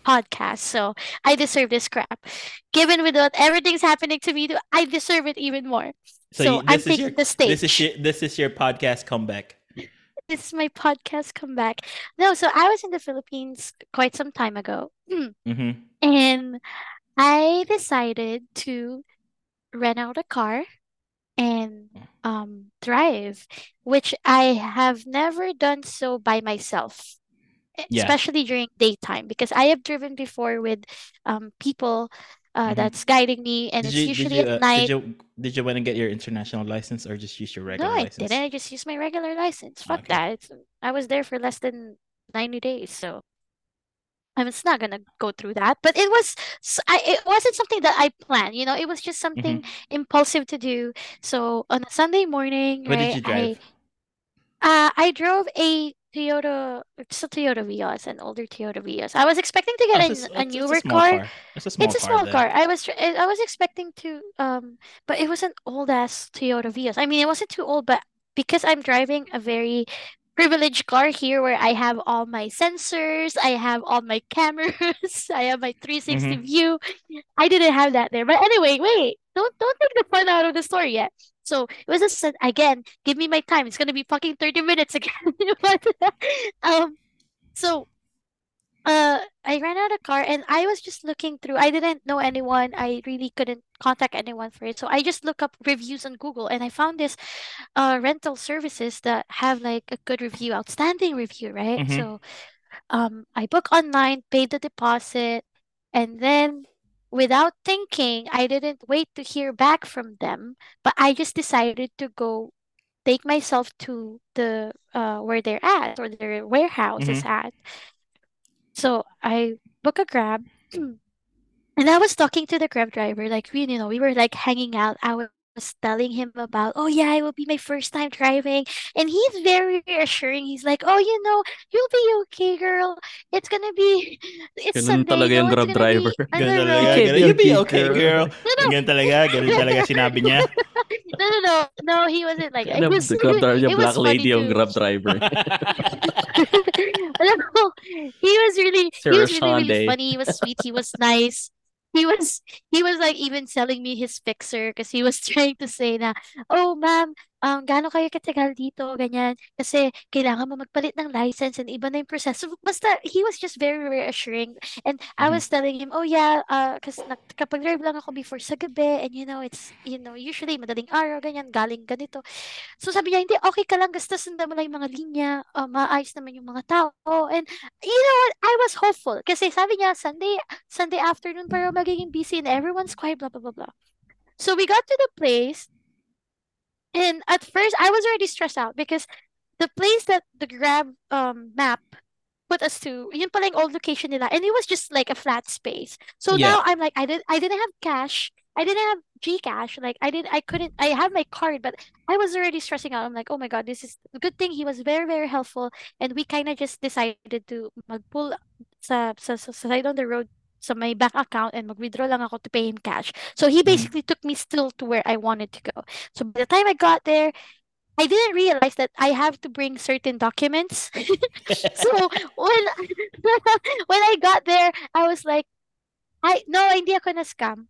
podcast, so I deserve this crap. Given with what everything's happening to me, I deserve it even more. So, you- I'm taking your the stage. this is your this is your podcast comeback. This is my podcast comeback. No, so I was in the Philippines quite some time ago. Mm-hmm. And I decided to rent out a car and um drive, which I have never done so by myself, Yeah. especially during daytime, because I have driven before with um people uh Mhm. that's guiding me, and Did it's you, usually you, at uh, night. Did you did you want to get your international license or just use your regular No, regular I didn't. I just used my regular license. Fuck Okay. that. It's, I was there for less than 90 days, so I'm just not gonna go through that. But it was, I, it wasn't something that I planned, you know, it was just something Mm-hmm. impulsive to do. So on a Sunday morning, What did right, you drive? I, uh, I drove a Toyota, it's a Toyota Vios, an older Toyota Vios. I was expecting to get it's, a, a, a it's, it's newer a small car. car. It's a small It's a car small then. car. I was I was expecting to um but it was an old ass Toyota Vios. I mean, it wasn't too old, but because I'm driving a very privileged car here where I have all my sensors, I have all my cameras, I have my 360 Mhm. view. I didn't have that there. But anyway, wait. Don't don't take the fun out of the story yet. So it was a sen- again, give me my time. It's gonna be fucking 30 minutes again. but um so uh, I ran out of car and I was just looking through. I didn't know anyone. I really couldn't contact anyone for it. So I just look up reviews on Google and I found this uh rental services that have like a good review, outstanding review, right? Mhm. So um I book online, paid the deposit, and then without thinking, I didn't wait to hear back from them, but I just decided to go take myself to the uh where they're at or their warehouse is at. So I book a Grab, and I was talking to the Grab driver, like we, you know, we were like hanging out. I was telling him about, oh yeah, it will be my first time driving, and he's very reassuring. He's like, oh, you know, you'll be okay, girl. It's gonna be, it's Ganun Sunday, talaga no yung one's Grab gonna be driver. on Ganun the talaga. road. Okay, Ganun. You be okay, okay, girl. girl. No, no, Ganun talaga. Ganun talaga sinabi niya. no, no, no, no. He wasn't like. It The, was, the Grab driver, it yung was black funny lady yung too. Grab driver. he was really he was really really funny. He was sweet. He was nice. He was he was like even selling me his fixer because he was trying to say na, oh ma'am, um, gaano kayo katagal dito, ganyan. Kasi kailangan mo magpalit ng license and iba na yung proseso. Basta, he was just very reassuring. And I Mhm. was telling him, oh yeah, uh, kasi nakapag-drive lang ako before sa gabi and you know, it's, you know, usually madaling araw, ganyan, galing ganito. So sabi niya, hindi, okay ka lang, basta sundan mo lang yung mga linya, uh, maayos naman yung mga tao. And you know what, I was hopeful. Kasi sabi niya, Sunday, Sunday afternoon pero magiging busy and everyone's quiet, blah, blah, blah, blah. So we got to the place, and at first I was already stressed out because the place that the Grab um map put us to, yun pala yung old location nila. And it was just like a flat space. So Yeah. now I'm like, I didn't I didn't have cash. I didn't have Gcash. Like I didn't I couldn't I had my card, but I was already stressing out. I'm like, oh my god, this is a good thing he was very, very helpful. And we kind of just decided to magpull sa, sa, sa side on the road sa my bank account and mag-withdraw lang ako to pay him cash. So he Mhm. basically took me still to where I wanted to go. So by the time I got there, I didn't realize that I have to bring certain documents. so when when I got there, I was like, I no, hindi ako na scam.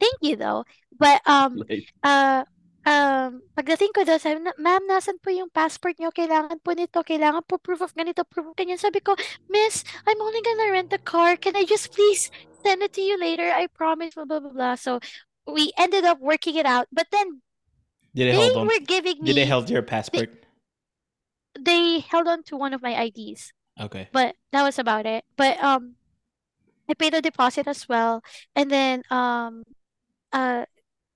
Thank you though. But um Like, uh um pagdating ko doon, sabi na, ma'am, nasan po yung passport niyo? Kailangan po nito, kailangan po proof of ganito, proof of ganyan. Sabi ko, Miss, I'm only gonna rent the car. Can I just please send it to you later? I promise, blah blah blah blah. So we ended up working it out. But then Did they they hold on? were giving Did they me hold your passport? they held on to one of my IDs. Okay. but that was about it. But um, I paid a deposit as well, and then um, uh,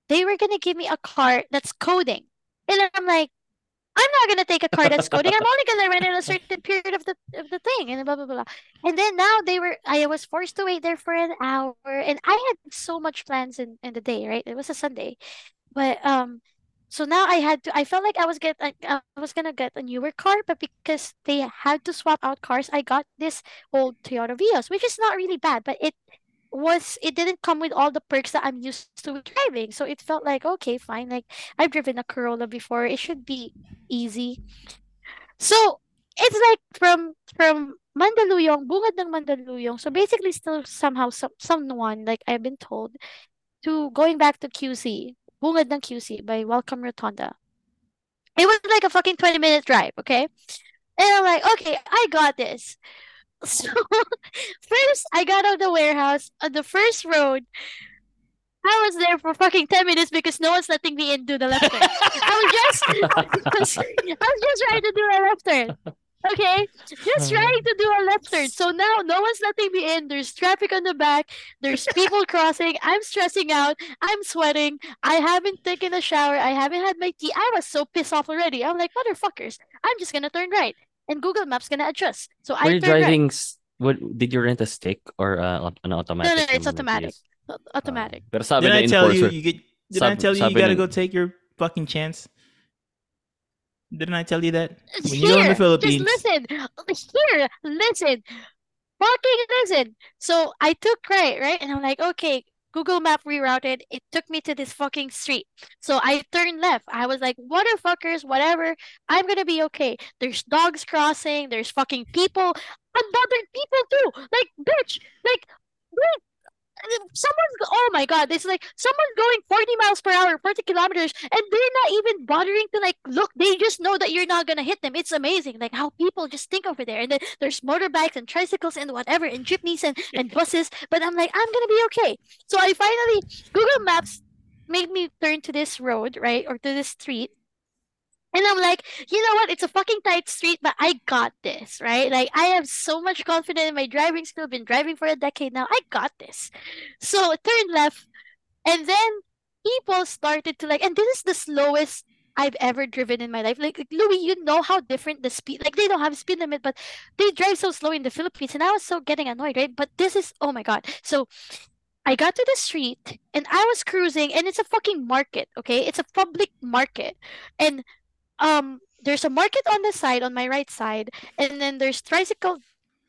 they were gonna give me a card that's coding, and I'm like, I'm not gonna take a card that's coding. I'm only gonna rent it a certain period of the of the thing, and blah blah blah. And then now they were, I was forced to wait there for an hour, and I had so much plans in in the day, right? It was a Sunday, but um. So now I had to. I felt like I was get. I, I was gonna get a newer car, but because they had to swap out cars, I got this old Toyota Vios, which is not really bad, but it was it didn't come with all the perks that I'm used to driving. So it felt like okay, fine. Like I've driven a Corolla before, it should be easy. So it's like from from Mandaluyong, bungad ng Mandaluyong. So basically, still somehow some someone like I've been told to going back to QC, bungad ng QC by Welcome Rotunda. It was like a fucking 20 minute drive, okay? And I'm like, okay, I got this. So first I got out of the warehouse on the first road. I was there for fucking 10 minutes because no one's letting me in do the left turn. I was just I was, I was just trying to do a left turn. Okay? Just uh-huh. trying to do a left turn. So now no one's letting me in. There's traffic on the back. There's people crossing. I'm stressing out. I'm sweating. I haven't taken a shower. I haven't had my tea. I was so pissed off already. I'm like, motherfuckers, I'm just gonna turn right. And Google Maps gonna adjust. So were I you turned right. driving? What did you rent a stick or uh, an automatic? no, no, it's naman automatic. place? Au- Automatic. Pero sabi Did na I tell you enforcer, you get? Did I tell you you gotta ng- go take your fucking chance? Didn't I tell you that? When you go in the Philippines, just listen. Here, listen. Fucking listen. So I took right, right? And I'm like, okay, Google Map rerouted. It took me to this fucking street. So I turned left. I was like, what are fuckers, whatever. I'm gonna be okay. There's dogs crossing. There's fucking people. Unbothered people too. Like, bitch. Like. Someone's oh my god, this is like someone's going 40 miles per hour, 40 kilometers, and they're not even bothering to like look. They just know that you're not gonna hit them. It's amazing, like how people just think over there. And then there's motorbikes and tricycles and whatever, and jeepneys and, and buses. But I'm like, I'm gonna be okay. So I finally Google Maps made me turn to this road, right, or to this street. And I'm like, you know what? It's a fucking tight street, but I got this, right? Like, I have so much confidence in my driving skill. Been driving for a decade now. I got this. So turn left, and then people started to like, and this is the slowest I've ever driven in my life. Like, like, Louis, you know how different the speed. Like, they don't have a speed limit, but they drive so slow in the Philippines, and I was so getting annoyed, right? But this is, oh my god. So I got to the street and I was cruising and it's a fucking market, okay? It's a public market. And um there's a market on the side on my right side and then there's tricycle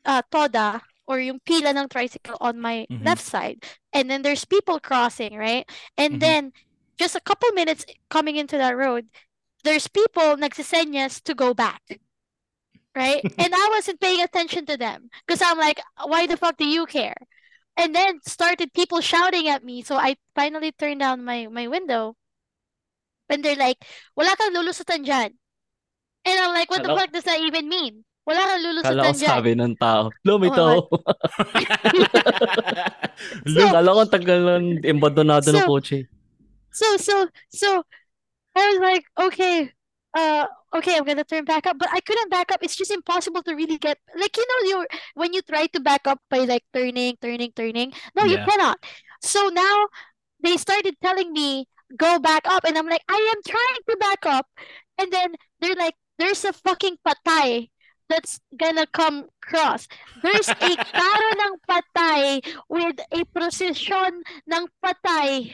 uh toda or yung pila ng tricycle on my Mhm. left side. And then there's people crossing, right? And Mhm. then just a couple minutes coming into that road, there's people nagsisenyas to go back. Right? and I wasn't paying attention to them because I'm like, why the fuck do you care? And then started people shouting at me. So I finally turned down my, my window. And they're like, wala kang lulusutan dyan. And I'm like, what the fuck does that even mean? Wala kang Kala lulusutan dyan. sabi ng tao, may Oh. So- kala ko tagal ng embadonado ng So- kotse. So so so I was like, okay, uh okay, I'm gonna turn back up. But I couldn't back up. It's just impossible to really get like you know you when you try to back up by like turning, turning, turning. No, you cannot. So now they started telling me go back up and I'm like, I am trying to back up. And then they're like, there's a fucking patay that's gonna come cross. There's a karo ng patay with a procession ng patay.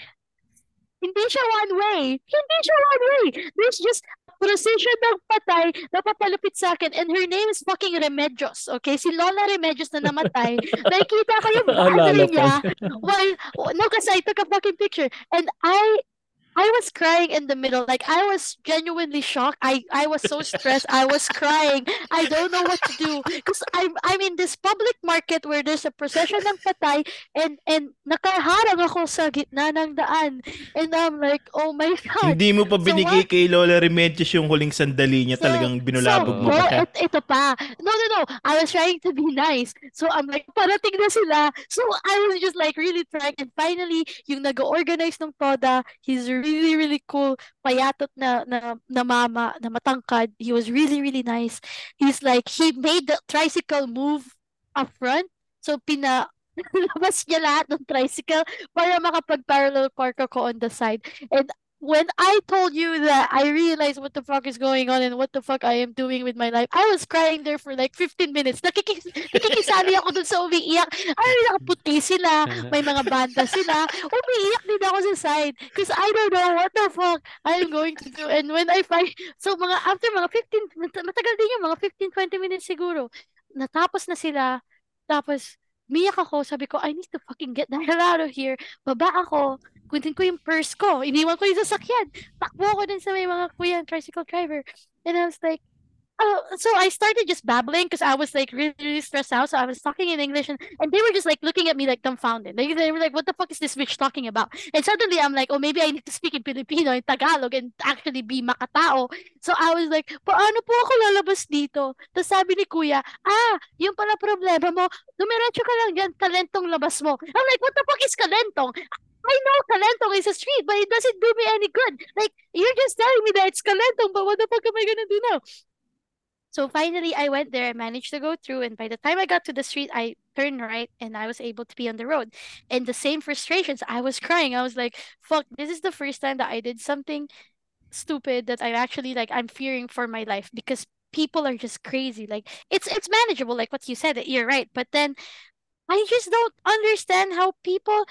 Hindi siya one way. Hindi siya one way. There's just procession ng patay na papalupit sa akin and her name is fucking Remedios. Okay? Si Lola Remedios na namatay. Nakikita ko yung Naalala battery niya while, no, kasi I took a fucking picture and I I was crying in the middle. Like I was genuinely shocked. I I was so stressed. I was crying. I don't know what to do because I'm I'm in this public market where there's a procession ng patay and and nakaharang ako sa gitna ng daan. And I'm like, oh my god. Hindi mo pa So binigay kay Lola Remedios yung huling sandali niya. So- Talagang binulabog so, mo pa. et- ito pa. No, no, no. I was trying to be nice. So I'm like, parating na sila. So I was just like really trying. And finally, yung nag-organize ng Toda, he's really, really cool. Payatot na, na, na mama, na matangkad. He was really, really nice. He's like, he made the tricycle move up front. So pina, labas niya lahat ng tricycle para makapag-parallel park ako on the side. And when I told you that I realized what the fuck is going on and what the fuck I am doing with my life, I was crying there for like 15 minutes. Nakikis nakikisali ako dun sa umiiyak. Ay, nakaputi sila. May mga banda sila. Umiiyak din ako sa side. Because I don't know what the fuck I'm going to do. And when I find, so mga, after mga 15, matagal din yung mga 15-20 minutes siguro. Natapos na sila. Tapos, umiyak ako. Sabi ko, I need to fucking get the hell out of here. Baba ako. Kunin ko yung purse ko. Iniwan ko yung sasakyan. Takbo ako dun sa may mga kuya, tricycle driver. And I was like, oh, so I started just babbling because I was like really, really stressed out. So I was talking in English and, and they were just like looking at me like dumbfounded. Like, they were like, what the fuck is this bitch talking about? And suddenly I'm like, oh, maybe I need to speak in Filipino, in Tagalog, and actually be makatao. So I was like, paano po ako lalabas dito? Tapos sabi ni kuya, ah, yung pala problema mo, dumiretso ka lang dyan, talentong labas mo. I'm like, what the fuck is kalentong? I know Kalentong is a street, but it doesn't do me any good. Like, you're just telling me that it's Kalentong, but what the fuck am I gonna do now? So finally, I went there. I managed to go through, and by the time I got to the street, I turned right, and I was able to be on the road. And the same frustrations, I was crying. I was like, "Fuck! This is the first time that I did something stupid that I actually like. I'm fearing for my life because people are just crazy. Like, it's it's manageable, like what you said. You're right, but then I just don't understand how people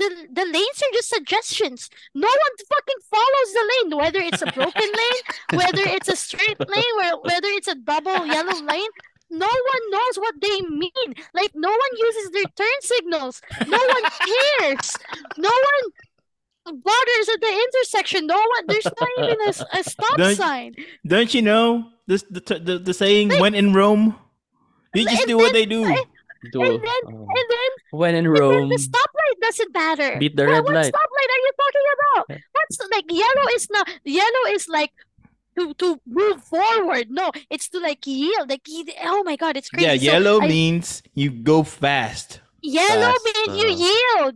the the lanes are just suggestions. No one fucking follows the lane, whether it's a broken lane, whether it's a straight lane, where whether it's a double yellow lane. No one knows what they mean. Like no one uses their turn signals. No one cares. No one bothers at the intersection. No one. There's not even a stop Don't- sign. Don't you know this, the, the, the saying, when in Rome, you just and do what they do. Do- And then oh. and then when in Rome, the stoplight doesn't matter. beat the What- red what light. stoplight are you talking about? What's like yellow is not yellow is like to to move forward. No, it's to like yield. Like ye- oh my god, it's crazy. Yeah, So yellow I- means you go fast. yellow Fast, means you uh. yield.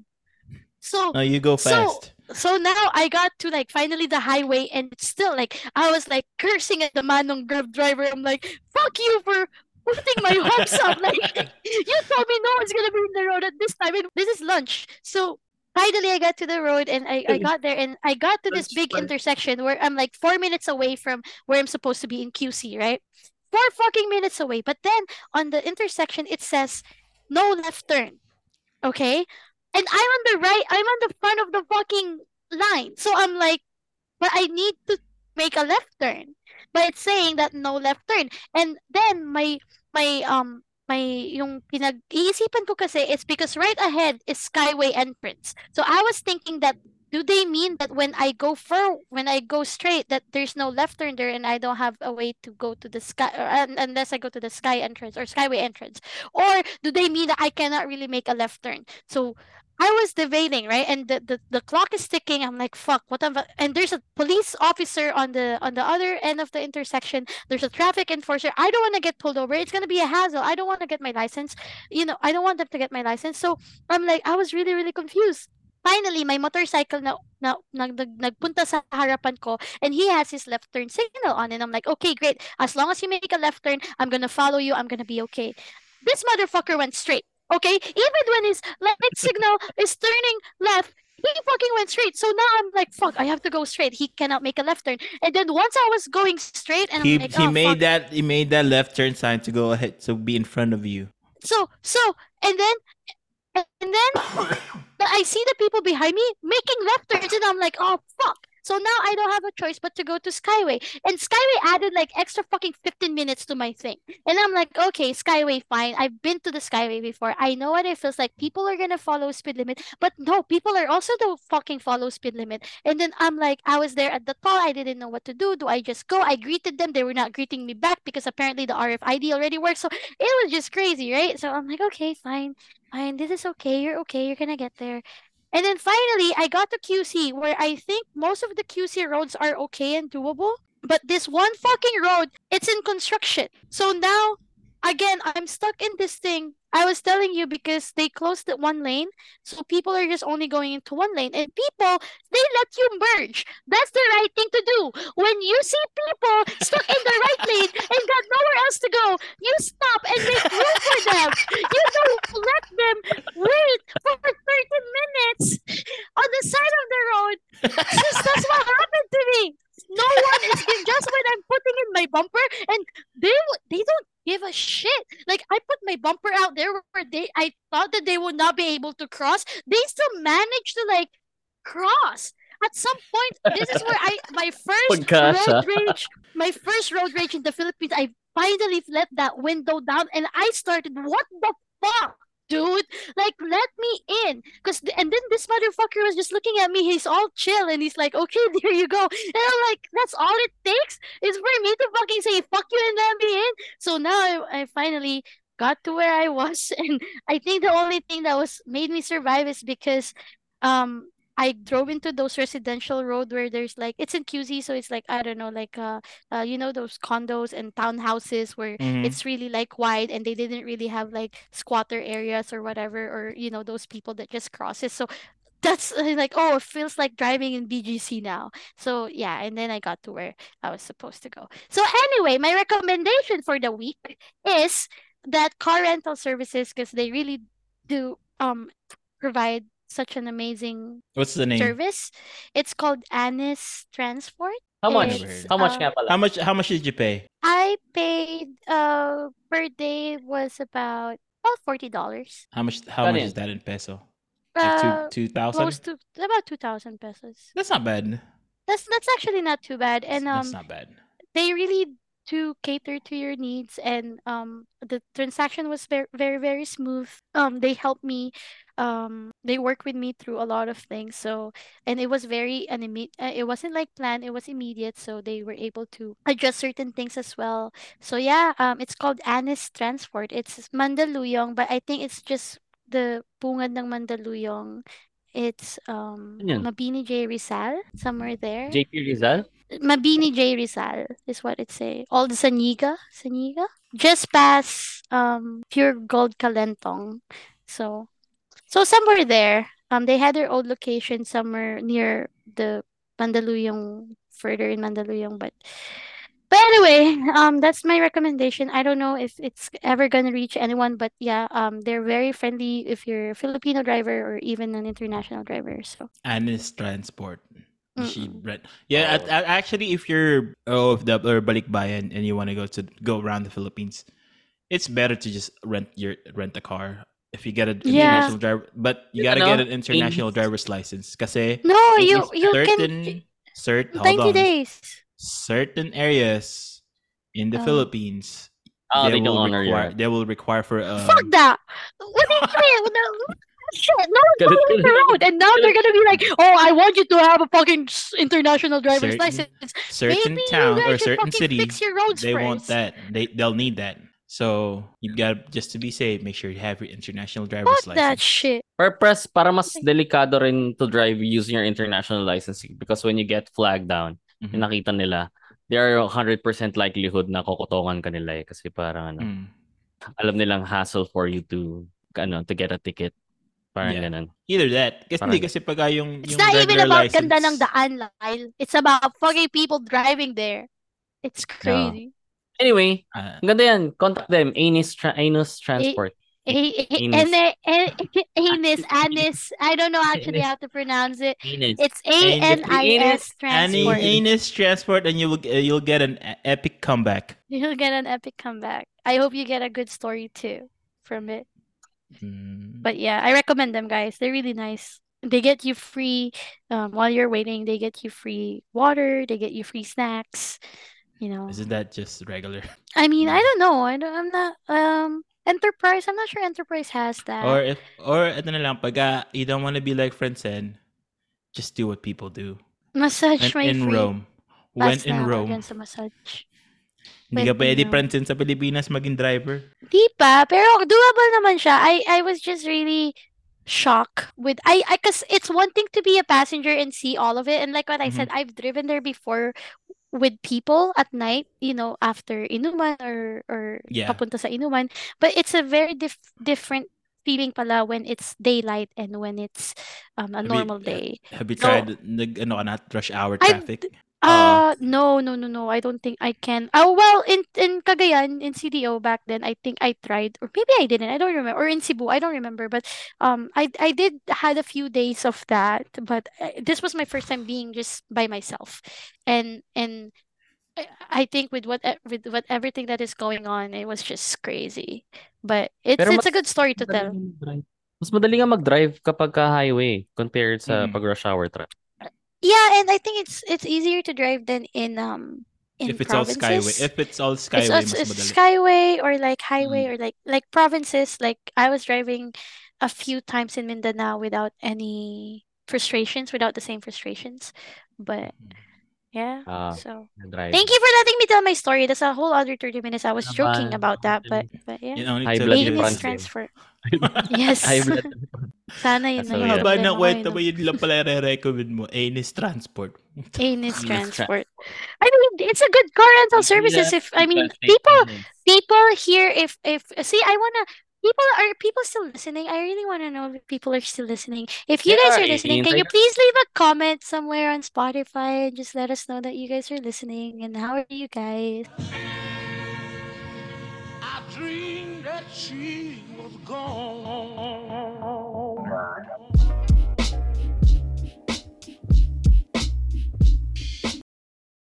So No, you go So- fast. so now I got to like finally the highway and it's still like I was like cursing at the manong grab driver. I'm like, fuck you for putting my hopes up. Like you told me no one's gonna be in the road at this time and this is lunch. So finally I got to the road and I, I got there and I got to this big intersection where I'm like four minutes away from where I'm supposed to be in QC, right? Four fucking minutes away. But then on the intersection it says no left turn. Okay? And I'm on the right, I'm on the front of the fucking line. So I'm like, but I need to make a left turn. But it's saying that no left turn. And then my my um my yung pinag-iisipan ko kasi it's because right ahead is Skyway entrance. So I was thinking that do they mean that when I go for when I go straight that there's no left turn there and I don't have a way to go to the sky or, un- unless I go to the sky entrance or skyway entrance or do they mean that I cannot really make a left turn so I was debating right? And the, the, the clock is ticking. I'm like fuck what am I and there's a police officer on the on the other end of the intersection. There's a traffic enforcer. I don't want to get pulled over. It's to be a hassle. I don't want to get my license. You know I don't want them to get my license. So I'm like I was really really confused. Finally my motorcycle na, na, nag, nag, nagpunta sa harapan ko and he has his left turn signal on and I'm like okay great. As long as you make a left turn I'm gonna follow you. I'm gonna be okay. This motherfucker went straight okay even when his light signal is turning left he fucking went straight. So now I'm like, fuck, I have to go straight. He cannot make a left turn. And then once I was going straight, and He I'm like, he oh, made fuck. that he made that left turn sign to go ahead to be in front of you. So so and then and then I see the people behind me making left turns, and I'm like, oh fuck. So now I don't have a choice but to go to Skyway. And Skyway added like extra fucking 15 minutes to my thing. And I'm like, okay, Skyway, fine. I've been to the Skyway before. I know what it feels like. People are gonna follow speed limit. But no, people are also don't fucking follow speed limit. And then I'm like, I was there at the toll. I didn't know what to do. Do I just go? I greeted them. They were not greeting me back because apparently the RFID already works. So it was just crazy, right? So I'm like, okay, fine, fine. This is okay. You're okay. You're gonna get there. And then finally, I got to QC where I think most of the QC roads are okay and doable. But this one fucking road, it's in construction. So now, again, I'm stuck in this thing. I was telling you because they closed the one lane. So people are just only going into one lane. And people, they let you merge. That's the right thing to do. When you see people stuck in the right lane and got nowhere else to go, you stop and make room for them. You don't let them wait for 30 minutes on the side of the road. Just that's what happened to me. No one is just when I'm putting in my bumper and they they shit. Like I put my bumper out there where they I thought that they would not be able to cross. They still managed to like cross. At some point, this is where I my first road rage, my first road rage in the Philippines. I finally let that window down and I started, what the fuck? Dude, like let me in, cause th- and then this motherfucker was just looking at me. He's all chill and he's like, "Okay, there you go." And I'm like, "That's all it takes is for me to fucking say fuck you and let me in." So now I, I finally got to where I was, and I think the only thing that was made me survive is because, um, I drove into those residential road where there's like it's in QC, so it's like I don't know, like uh, uh, you know those condos and townhouses where Mhm. it's really like wide and they didn't really have like squatter areas or whatever, or you know those people that just crosses. So that's uh, like oh, it feels like driving in BGC now. So yeah, and then I got to where I was supposed to go. So anyway, my recommendation for the week is that car rental services because they really do um provide such an amazing What's the name? service. It's called Anis Transport. How much? It's, How much uh, nga pala? How much how much did you pay? I paid uh per day was about about forty dollars. How much how Ano much yun? is that in peso? Uh, Like two two close to about two thousand pesos. That's not bad. That's that's actually not too bad, and um, That's not bad. they really do cater to your needs, and um, the transaction was very very very smooth. Um, they helped me. Um, they work with me through a lot of things. So, and it was very an imme- uh, It wasn't like planned. It was immediate. So they were able to adjust certain things as well. So yeah, um, it's called Anis Transport. It's Mandaluyong, but I think it's just the bungad ng Mandaluyong. It's um yun? Mabini J Rizal somewhere there. JP Rizal? Mabini J Rizal is what it say. All the Saniga, Saniga, just past um Pure Gold Kalentong. So, so somewhere there. Um, they had their old location somewhere near the Mandaluyong, further in Mandaluyong, but. But anyway, um, that's my recommendation. I don't know if it's ever gonna reach anyone, but yeah, um, they're very friendly if you're a Filipino driver or even an international driver. So Anis Transport. She rent. Yeah, Oh. at- at- actually, if you're oh, if the or balikbayan and you want to go to go around the Philippines, it's better to just rent your rent a car if you get an Yeah. international driver. But you gotta ano, get an international English- driver's license. Kasi no, you English you can certain cert hold ninety on, days. certain areas in the Oh. Philippines Oh, they they don't will honor require they will require for um, Fuck that! What do you mean? No, shit, no one's Galit following ka the na. road, and now they're gonna be like, "Oh, I want you to have a fucking s- international driver's Certain- license." certain Maybe you towns or guys should certain fucking cities fix your roads they want first. that they they'll need that so you got just to be safe make sure you have your international driver's Fuck that license shit. Purpose, para mas delikado rin to drive using your international license because when you get flagged down, Mhm. yung nakita nila, there are 100% likelihood na kokotongan ka nila eh. Kasi parang ano, Mm. alam nilang hassle for you to, ano, to get a ticket. Parang Yeah. ganun. either that kasi hindi kasi pag yung It's yung not even about license ganda ng daan, Lyle. It's about fucking people driving there. It's crazy. Anyway, ang ganda yan. Contact them. Anus, tra- Anus Transport. A- a- Anus. ane- a- anus, anus. I don't know actually how to pronounce it. Anus. It's A N I S Any transport. anus transport, and you will uh, you'll get an epic comeback. You'll get an epic comeback. I hope you get a good story too from it. Mm. But yeah, I recommend them, guys. They're really nice. They get you free um, while you're waiting. They get you free water. They get you free snacks. You know, Isn't that just regular? I mean, I don't know. I don't, I'm not um Enterprise. I'm not sure Enterprise has that. Or if or ito na lang pag ah, you don't want to be like Francen, just do what people do. massage When my in free. Rome, when in Rome, sa massage. hindi ka pwede. Francen sa Pilipinas maging driver. Di pa, pero doable naman siya. I I was just really shocked with I I cause it's one thing to be a passenger and see all of it and like what I said, I've driven there before with people at night, you know, after inuman or or Yeah. papunta sa inuman, but it's a very dif different feeling pala when it's daylight and when it's um, a Have normal uh, day. Have you So- tried nag ano rush hour traffic? Uh, no, no, no, no. I don't think I can. Oh, well, in in Cagayan, in CDO back then, I think I tried, or maybe I didn't. I don't remember. Or in Cebu, I don't remember. But um, I I did had a few days of that, but uh, this was my first time being just by myself, and and I- I think with what e- with what everything that is going on, it was just crazy. But it's Pero it's a good story to Madali tell. nga mag-drive. Mas madali nga mag-drive kapag ka highway compared sa Mm. pag rush hour traffic. Yeah, and I think it's it's easier to drive than in um in If it's all skyway, provinces. if it's all skyway, it's, mas it's skyway or like highway or like like provinces. Like I was driving a few times in Mindanao without any frustrations, without the same frustrations. But yeah, Ah, so drive. thank you for letting me tell my story. That's a whole other 30 minutes. I was joking about that, but but You yeah. only High took blood years. Anus difference. transfer. Yes. High blood. Sana yun That's na so yung weird. Haba problema ng ko, kwento eh, mo, no? yun lang pala re-recommend mo. Anus transport. Anus Anus transport. I mean, it's a good car rental services. If I mean, people people here if if see i want to people are people still listening i really want to know if people are still listening if you There guys are are listening can you please leave a comment somewhere on spotify and just let us know that you guys are listening and how are you guys I dreamed that she was gone word